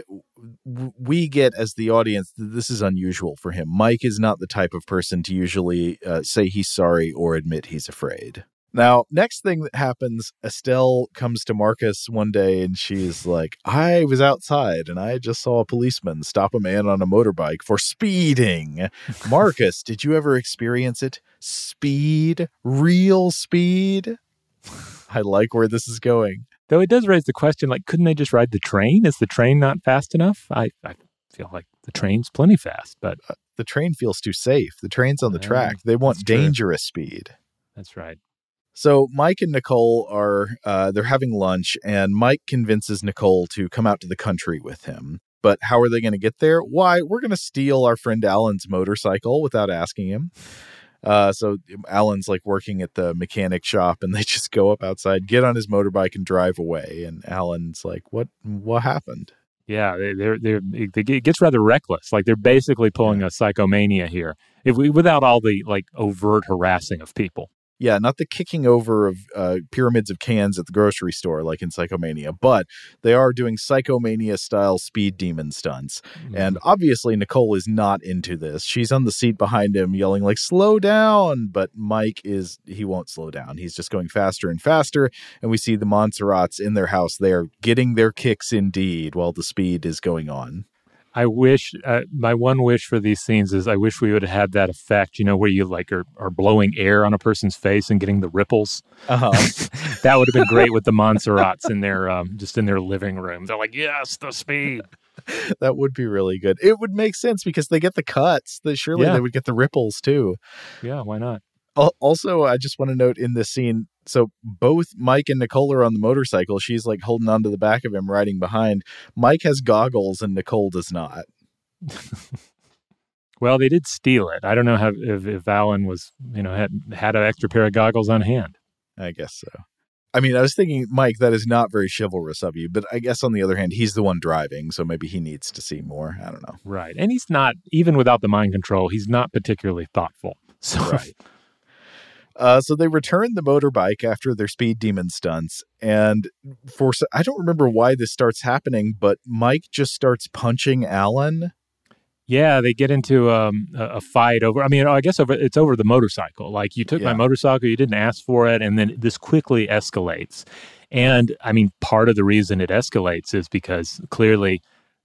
we get as the audience that this is unusual for him. Mike is not the type of person to usually uh, say he's sorry or admit he's afraid. Now, next thing that happens, Estelle comes to Marcus one day and she's like, I was outside and I just saw a policeman stop a man on a motorbike for speeding. Marcus, did you ever experience it? Speed? Real speed? I like where this is going. Though it does raise the question like, couldn't they just ride the train? Is the train not fast enough? I, I feel like the train's plenty fast, but. Uh, the train feels too safe. The train's on the track. They want dangerous speed. That's right. So Mike and Nicole are uh, they're having lunch, and Mike convinces Nicole to come out to the country with him. But how are they going to get there? Why, we're going to steal our friend Alan's motorcycle without asking him. Uh, so Alan's like working at the mechanic shop, and they [laughs] just go up outside, get on his motorbike, and drive away. And Alan's like, "What? What happened?" Yeah, they're they're it gets rather reckless. Like they're basically pulling a psychomania here, if we without all the like overt harassing of people. Yeah, not the kicking over of uh, pyramids of cans at the grocery store like in Psychomania, but they are doing Psychomania style speed demon stunts. Mm-hmm. And obviously, Nicole is not into this. She's on the seat behind him yelling, like, slow down. But Mike is, he won't slow down. He's just going faster and faster. And we see the Monserrats in their house. They are getting their kicks indeed while the speed is going on. I wish uh, my one wish for these scenes is I wish we would have had that effect, you know, where you like are, are blowing air on a person's face and getting the ripples. Uh-huh. [laughs] that would have been great with the Monserrats in their um, just in their living room. They're like, yes, the speed. [laughs] that would be really good. It would make sense because they get the cuts. That surely yeah. they would get the ripples too. Yeah, why not? Also, I just want to note in this scene, so both Mike and Nicole are on the motorcycle. She's like holding onto the back of him, riding behind. Mike has goggles and Nicole does not. [laughs] well, they did steal it. I don't know how, if, if Alan was, you know, had had an extra pair of goggles on hand. I guess so. I mean, I was thinking, Mike, that is not very chivalrous of you, but I guess on the other hand, he's the one driving, so maybe he needs to see more. I don't know. Right. And he's not, even without the mind control, he's not particularly thoughtful. [laughs] So, right. Uh, so they return the motorbike after their speed demon stunts, and for I don't remember why this starts happening, but Mike just starts punching Alan. Yeah, they get into um, a fight over. I mean, I guess over it's over the motorcycle. Like you took yeah. my motorcycle, you didn't ask for it, and then this quickly escalates. And I mean, part of the reason it escalates is because clearly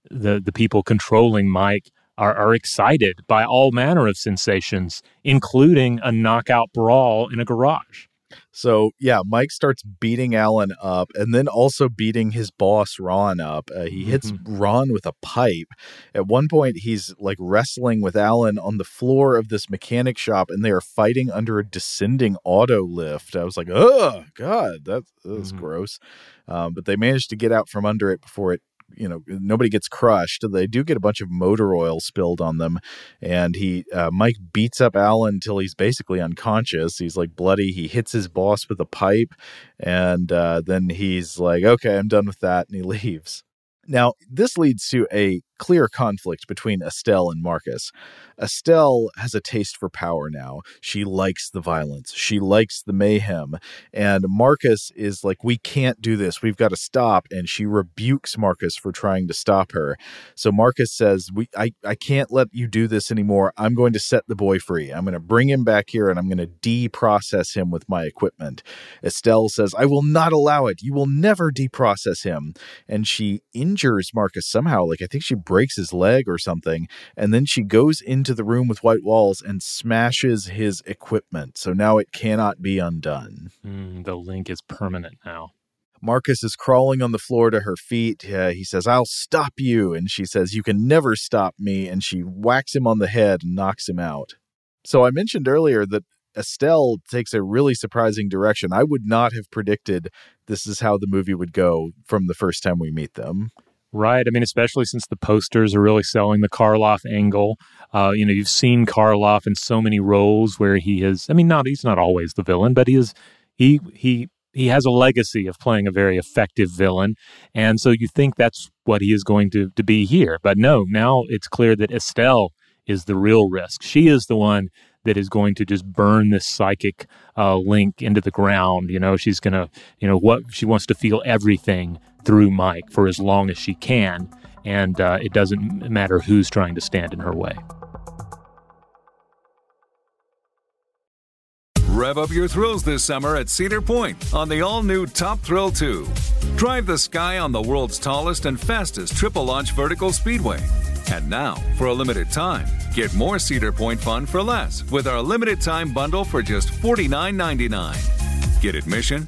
the the people controlling Mike are, are excited by all manner of sensations, including a knockout brawl in a garage. So yeah, Mike starts beating Alan up and then also beating his boss Ron up. Uh, he hits mm-hmm. Ron with a pipe. At one point, he's like wrestling with Alan on the floor of this mechanic shop, and they are fighting under a descending auto lift. I was like, oh god, that's, that's mm-hmm. gross. Um, but they managed to get out from under it before it you know nobody gets crushed. They do get a bunch of motor oil spilled on them and he uh, mike beats up alan until he's basically unconscious. He's like bloody. He hits his boss with a pipe and uh, then he's like okay i'm done with that and he [laughs] leaves. Now, this leads to a clear conflict between Estelle and Marcus. Estelle has a taste for power now. She likes the violence, she likes the mayhem. And Marcus is like, We can't do this. We've got to stop. And she rebukes Marcus for trying to stop her. So Marcus says, we, I, I can't let you do this anymore. I'm going to set the boy free. I'm going to bring him back here and I'm going to deprocess him with my equipment. Estelle says, I will not allow it. You will never deprocess him. And she injures Marcus somehow. Like, I think she breaks his leg or something. And then she goes into the room with white walls and smashes his equipment. So now it cannot be undone. Mm, the link is permanent now. Marcus is crawling on the floor to her feet. Uh, he says, I'll stop you. And she says, You can never stop me. And she whacks him on the head and knocks him out. So I mentioned earlier that Estelle takes a really surprising direction. I would not have predicted this is how the movie would go from the first time we meet them. Right. I mean, especially since the posters are really selling the Karloff angle. Uh, you know, you've seen Karloff in so many roles where he is. I mean, not he's not always the villain, but he is. He he he has a legacy of playing a very effective villain, and so you think that's what he is going to to be here. But no, now it's clear that Estelle is the real risk. She is the one that is going to just burn this psychic uh, link into the ground. You know, she's going to, you know, what she wants to feel everything through Mike for as long as she can. And uh, it doesn't matter who's trying to stand in her way. Rev up your thrills this summer at Cedar Point on the all new Top Thrill 2. Drive the sky on the world's tallest and fastest triple launch vertical speedway. And now, for a limited time, get more Cedar Point fun for less with our limited time bundle for just $49.99. Get admission,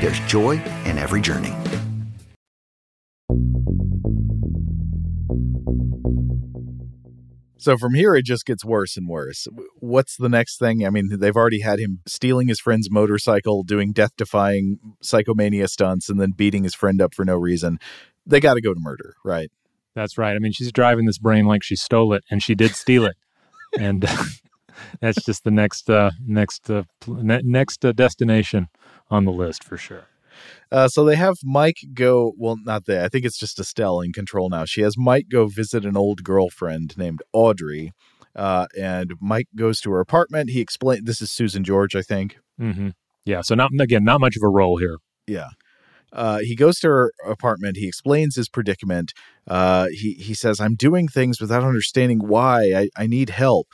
There's joy in every journey. So from here, it just gets worse and worse. What's the next thing? I mean, they've already had him stealing his friend's motorcycle, doing death defying psychomania stunts, and then beating his friend up for no reason. they got to go to murder, right? That's right. I mean, she's driving this brain like she stole it, and she did steal it, and [laughs] that's just the next uh, next uh, ne- next uh, destination on the list for sure. Uh, so they have Mike go. Well, not they. I think it's just Estelle in control now. She has Mike go visit an old girlfriend named Audrey, uh, and Mike goes to her apartment. He explained. This is Susan George, I think. Mm-hmm. Yeah. So not again, not much of a role here. Yeah. Uh, he goes to her apartment. He explains his predicament. Uh, he he says, "I'm doing things without understanding why. I, I need help."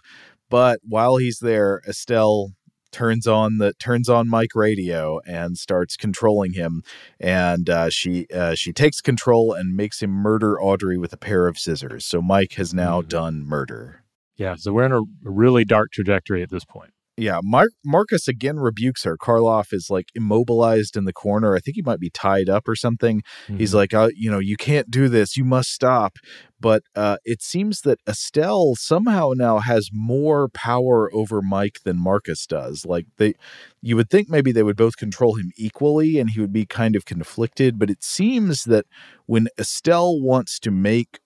But while he's there, Estelle turns on the turns on Mike radio and starts controlling him. And uh, she uh, she takes control and makes him murder Audrey with a pair of scissors. So Mike has now mm-hmm. done murder. Yeah, so we're in a really dark trajectory at this point yeah, Mar- Marcus again rebukes her. Karloff is like immobilized in the corner. I think he might be tied up or something. Mm-hmm. He's like, uh, you know, you can't do this. You must stop. But uh, it seems that Estelle somehow now has more power over Mike than Marcus does. Like they, you would think maybe they would both control him equally, and he would be kind of conflicted. But it seems that when Estelle wants to make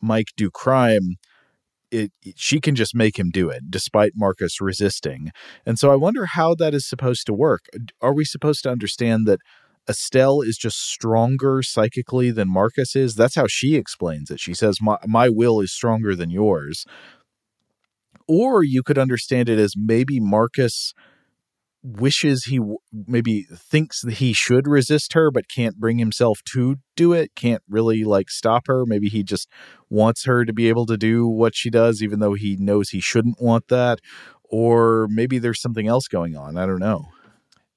Mike do crime it, she can just make him do it despite Marcus resisting. And so I wonder how that is supposed to work. Are we supposed to understand that Estelle is just stronger psychically than Marcus is? That's how she explains it. She says, My, my will is stronger than yours. Or you could understand it as maybe Marcus wishes he w- maybe thinks that he should resist her but can't bring himself to do it can't really like stop her. Maybe he just wants her to be able to do what she does even though he knows he shouldn't want that. Or maybe there's something else going on. I don't know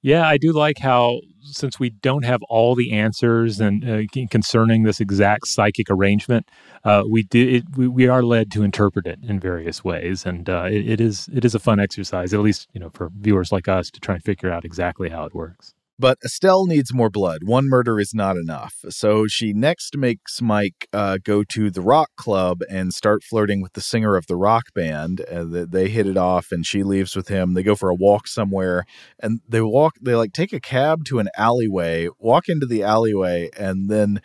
yeah, I do like how since we don't have all the answers and uh, concerning this exact psychic arrangement, uh, we did it, we, we, are led to interpret it in various ways, and uh, it, it is it is a fun exercise, at least you know for viewers like us to try and figure out exactly how it works. But Estelle needs more blood. One murder is not enough. So she next makes Mike uh, go to the rock club and start flirting with the singer of the rock band. Uh, they hit it off, and she leaves with him. They go for a walk somewhere, and they walk. They like take a cab to an alleyway, walk into the alleyway, and then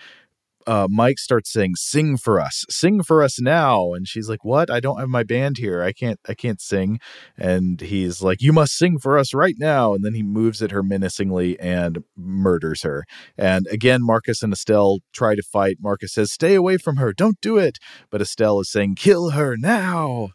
uh, Mike starts saying, "Sing for us, sing for us now," and she's like, "What? I don't have my band here. I can't, I can't sing." And he's like, "You must sing for us right now." And then he moves at her menacingly and murders her. And again, Marcus and Estelle try to fight. Marcus says, "Stay away from her. Don't do it." But Estelle is saying, "Kill her now."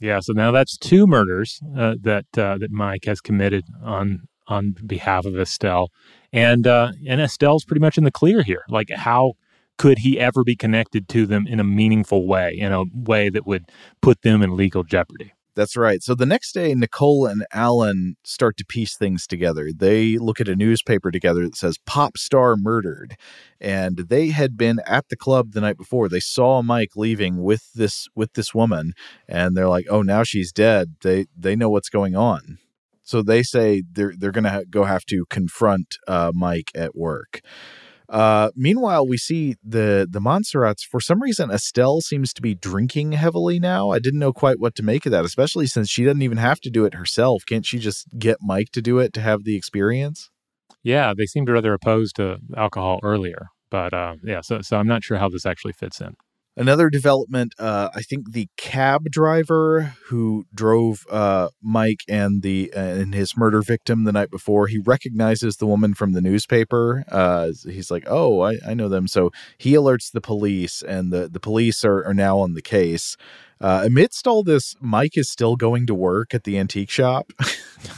Yeah, so now that's two murders uh, that uh, that Mike has committed on on behalf of Estelle. And uh, and Estelle's pretty much in the clear here. Like, how could he ever be connected to them in a meaningful way, in a way that would put them in legal jeopardy? That's right. So the next day, Nicole and Alan start to piece things together. They look at a newspaper together that says pop star murdered. And they had been at the club the night before. They saw Mike leaving with this with this woman, and they're like, "Oh, now she's dead." They they know what's going on. So they say they're they're going to go have to confront uh, Mike at work. Uh, meanwhile, we see the the Monserrats. For some reason, Estelle seems to be drinking heavily now. I didn't know quite what to make of that, especially since she doesn't even have to do it herself. Can't she just get Mike to do it to have the experience? Yeah, they seemed rather opposed to alcohol earlier, but uh, yeah. So so I'm not sure how this actually fits in. Another development, uh, I think the cab driver who drove uh, Mike and the uh, and his murder victim the night before, he recognizes the woman from the newspaper. Uh, he's like, "Oh, I, I know them." So he alerts the police, and the the police are, are now on the case. Uh, amidst all this, Mike is still going to work at the antique shop.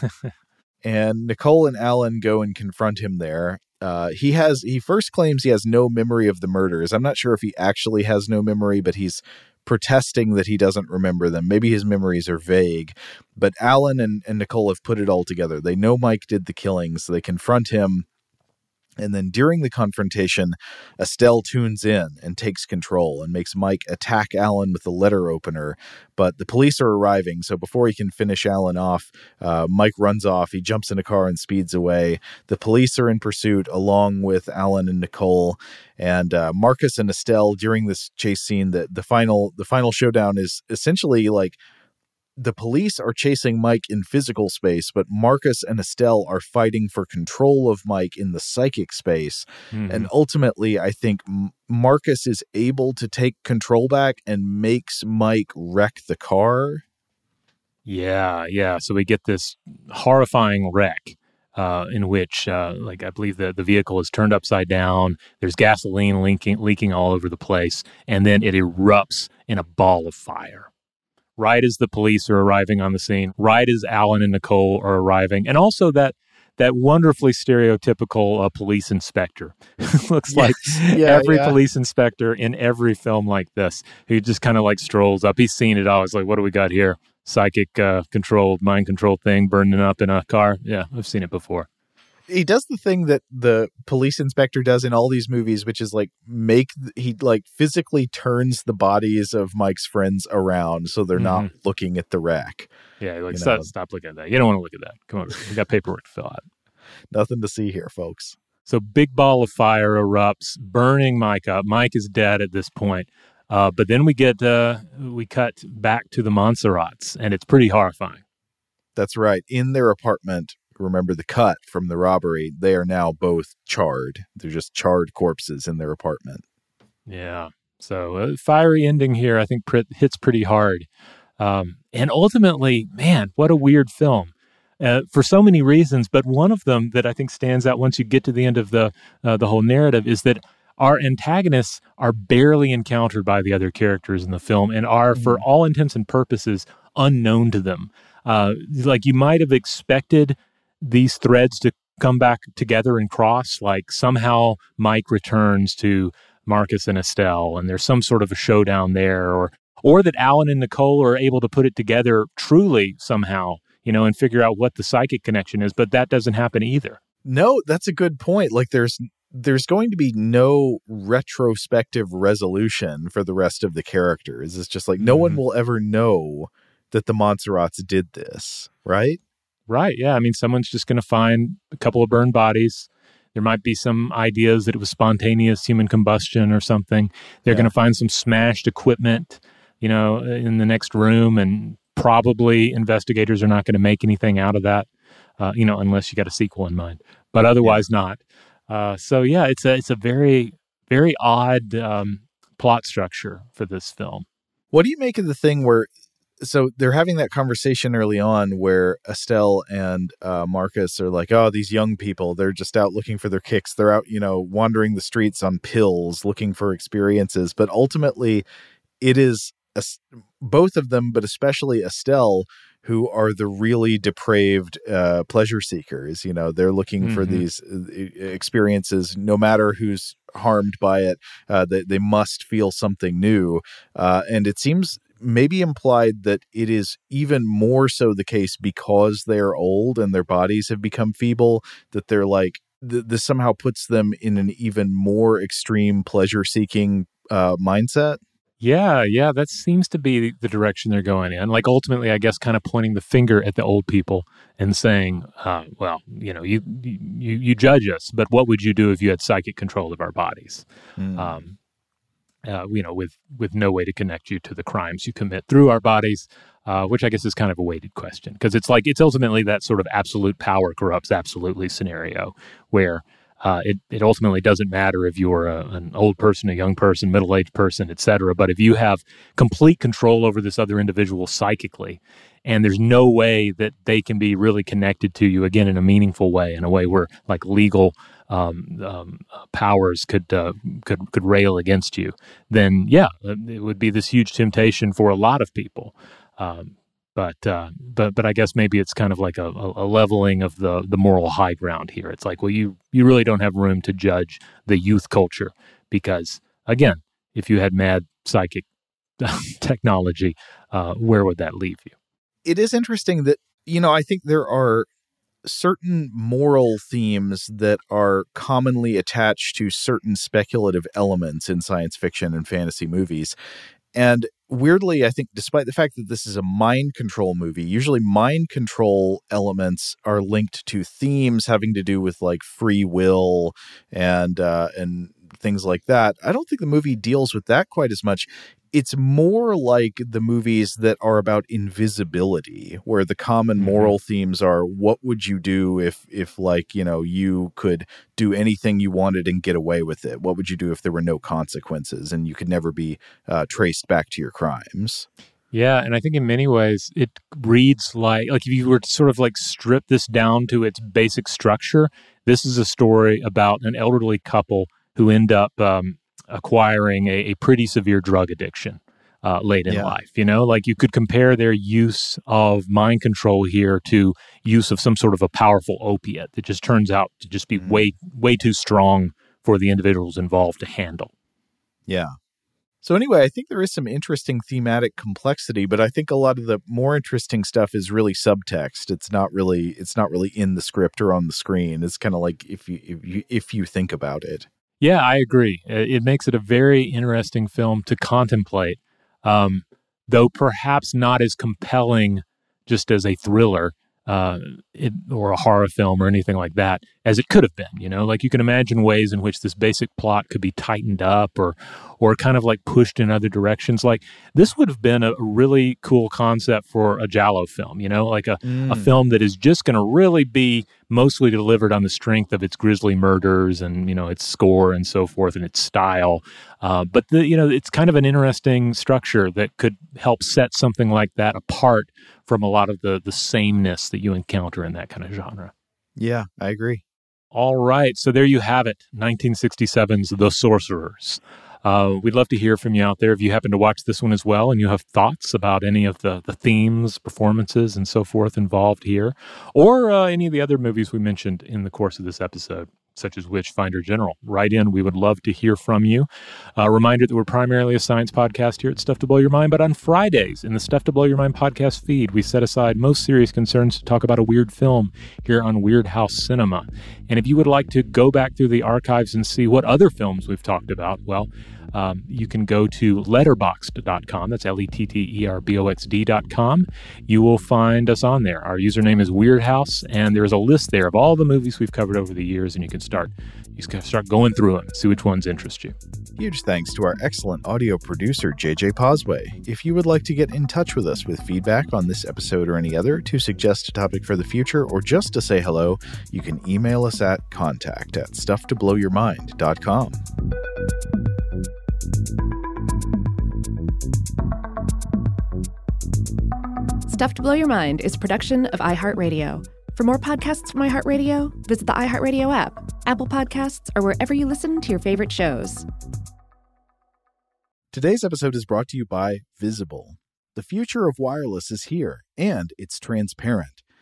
[laughs] and Nicole and Alan go and confront him there. Uh, he has he first claims he has no memory of the murders. I'm not sure if he actually has no memory, but he's protesting that he doesn't remember them. Maybe his memories are vague. But Alan and, and Nicole have put it all together. They know Mike did the killings. they confront him and then during the confrontation, Estelle tunes in and takes control and makes Mike attack Alan with the letter opener. But the police are arriving, so before he can finish Alan off, uh, Mike runs off. He jumps in a car and speeds away. The police are in pursuit along with Alan and Nicole. And uh, Marcus and Estelle during this chase scene, That the final the final showdown is essentially like the police are chasing Mike in physical space, but Marcus and Estelle are fighting for control of Mike in the psychic space. Mm-hmm. And ultimately, I think Marcus is able to take control back and makes Mike wreck the car. Yeah, yeah. So we get this horrifying wreck uh, in which, uh, like, I believe the, the vehicle is turned upside down. There's gasoline leaking, leaking all over the place, and then it erupts in a ball of fire. Right as the police are arriving on the scene, right as Alan and Nicole are arriving, and also that that wonderfully stereotypical uh, police inspector [laughs] looks like [laughs] Yeah, every yeah. police inspector in every film like this who just kind of like strolls up. He's seen it all. He's like, "What do we got here? Psychic uh, controlled, mind controlled thing burning up in a car." Yeah, I've seen it before. He does the thing that the police inspector does in all these movies, which is like make he like physically turns the bodies of Mike's friends around so they're not looking at the wreck. Yeah, like stop, know. stop looking at that. You don't want to look at that. Come on, we got paperwork to fill out. Nothing to see here, folks. So big ball of fire erupts, burning Mike up. Mike is dead at this point. Uh, but then we get uh, we cut back to the Monserrats, and it's pretty horrifying. That's right. In their apartment, remember the cut from the robbery, they are now both charred. They're just charred corpses in their apartment. Yeah. So uh, fiery ending here, I think pr- hits pretty hard. Um, and ultimately, man, what a weird film. Uh, for so many reasons, but one of them that I think stands out once you get to the end of the uh, the whole narrative is that our antagonists are barely encountered by the other characters in the film and are, for all intents and purposes, unknown to them. Uh, like you might have expected these threads to come back together and cross. Like somehow Mike returns to Marcus and Estelle, and there's some sort of a showdown there, or or that Alan and Nicole are able to put it together truly somehow, you know, and figure out what the psychic connection is. But that doesn't happen either. No, that's a good point. Like there's there's going to be no retrospective resolution for the rest of the characters. It's just like no one mm-hmm. will ever know that the Monserrats did this, right? Right. Yeah. I mean, someone's just going to find a couple of burned bodies. There might be some ideas that it was spontaneous human combustion or something. They're going to find some smashed equipment, you know, in the next room, and probably investigators are not going to make anything out of that, uh, you know, unless you got a sequel in mind. But otherwise, not. Uh, so yeah, it's a it's a very very odd um, plot structure for this film. What do you make of the thing where so they're having that conversation early on where Estelle and uh, Marcus are like, "Oh, these young people, they're just out looking for their kicks. They're out, you know, wandering the streets on pills, looking for experiences." But ultimately, it is Es- both of them, but especially Estelle, who are the really depraved uh, pleasure seekers. You know, they're looking for Mhm. these uh, experiences, no matter who's harmed by it. Uh, they they must feel something new, uh, and it seems maybe implied that it is even more so the case because they're old and their bodies have become feeble that they're like th- this somehow puts them in an even more extreme pleasure seeking uh, mindset. Yeah, yeah, that seems to be the direction they're going in. Like ultimately, I guess, kind of pointing the finger at the old people and saying, uh, "Well, you know, you you you judge us, but what would you do if you had psychic control of our bodies? Um, uh, you know, with with no way to connect you to the crimes you commit through our bodies." Uh, which I guess is kind of a weighted question because it's like it's ultimately that sort of absolute power corrupts absolutely scenario where uh, it, it ultimately doesn't matter if you're a, an old person, a young person, middle aged person, et cetera. But if you have complete control over this other individual psychically, and there's no way that they can be really connected to you again in a meaningful way, in a way where like legal um, um, powers could uh, could could rail against you, then yeah, it would be this huge temptation for a lot of people. Um, but uh, but but I guess maybe it's kind of like a, a leveling of the the moral high ground here. It's like, well, you you really don't have room to judge the youth culture because again, if you had mad psychic [laughs] technology, uh, where would that leave you? It is interesting that you know I think there are certain moral themes that are commonly attached to certain speculative elements in science fiction and fantasy movies. And weirdly, I think, despite the fact that this is a mind control movie, usually mind control elements are linked to themes having to do with like free will and uh, and things like that. I don't think the movie deals with that quite as much. It's more like the movies that are about invisibility where the common Mm-hmm. moral themes are what would you do if if like you know you could do anything you wanted and get away with it what would you do if there were no consequences and you could never be uh, traced back to your crimes Yeah, and I think in many ways it reads like like if you were to sort of like strip this down to its basic structure, this is a story about an elderly couple who end up um, acquiring a, a pretty severe drug addiction uh, late in Yeah. life. You know, like you could compare their use of mind control here to use of some sort of a powerful opiate that just turns out to just be way way too strong for the individuals involved to handle. Yeah. So anyway, I think there is some interesting thematic complexity, but I think a lot of the more interesting stuff is really subtext. It's not really it's not really in the script or on the screen. It's kind of like if you if you if you think about it. Yeah, I agree. It makes it a very interesting film to contemplate, um, though perhaps not as compelling just as a thriller uh, it, or a horror film or anything like that as it could have been. You know, like you can imagine ways in which this basic plot could be tightened up or or kind of like pushed in other directions. Like this would have been a really cool concept for a giallo film. You know, like a a Mm. film that is just going to really be mostly delivered on the strength of its grisly murders and you know its score and so forth and its style. Uh, but the you know it's kind of an interesting structure that could help set something like that apart from a lot of the the sameness that you encounter in that kind of genre. Yeah, I agree. All right, so there you have it, 1967's The Sorcerers. Uh, we'd love to hear from you out there if you happen to watch this one as well and you have thoughts about any of the, the themes, performances, and so forth involved here, or uh, any of the other movies we mentioned in the course of this episode, such as Witchfinder General. Write in. We would love to hear from you. A reminder that we're primarily a science podcast here at Stuff to Blow Your Mind, but on Fridays in the Stuff to Blow Your Mind podcast feed, we set aside most serious concerns to talk about a weird film here on Weirdhouse Cinema. And if you would like to go back through the archives and see what other films we've talked about, well, um, you can go to letterboxd.com. That's L E T T E R B O X D.com. You will find us on there. Our username is Weirdhouse, and there's a list there of all the movies we've covered over the years, and you can start you can start going through them, see which ones interest you. Huge thanks to our excellent audio producer, JJ Posway. If you would like to get in touch with us with feedback on this episode or any other, to suggest a topic for the future, or just to say hello, you can email us at contact at stufftoblowyourmind.com. Stuff to Blow Your Mind is production of iHeartRadio. For more podcasts from iHeartRadio, visit the iHeartRadio app, Apple Podcasts, or wherever you listen to your favorite shows. Today's episode is brought to you by Visible. The future of wireless is here, and it's transparent.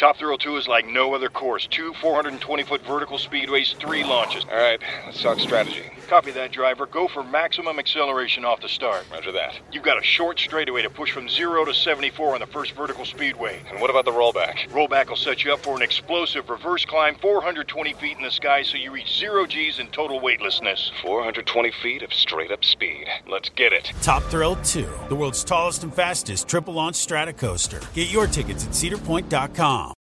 Top Thrill 2 is like no other course. Two 420 foot vertical speedways, three launches. All right, let's talk strategy. Copy that, driver. Go for maximum acceleration off the start. Roger that. You've got a short straightaway to push from 0 to 74 on the first vertical speedway. And what about the rollback? Rollback will set you up for an explosive reverse climb 420 feet in the sky so you reach 0 G's and total weightlessness. 420 feet of straight up speed. Let's get it. Top Thrill 2, the world's tallest and fastest triple launch strata coaster. Get your tickets at cedarpoint.com.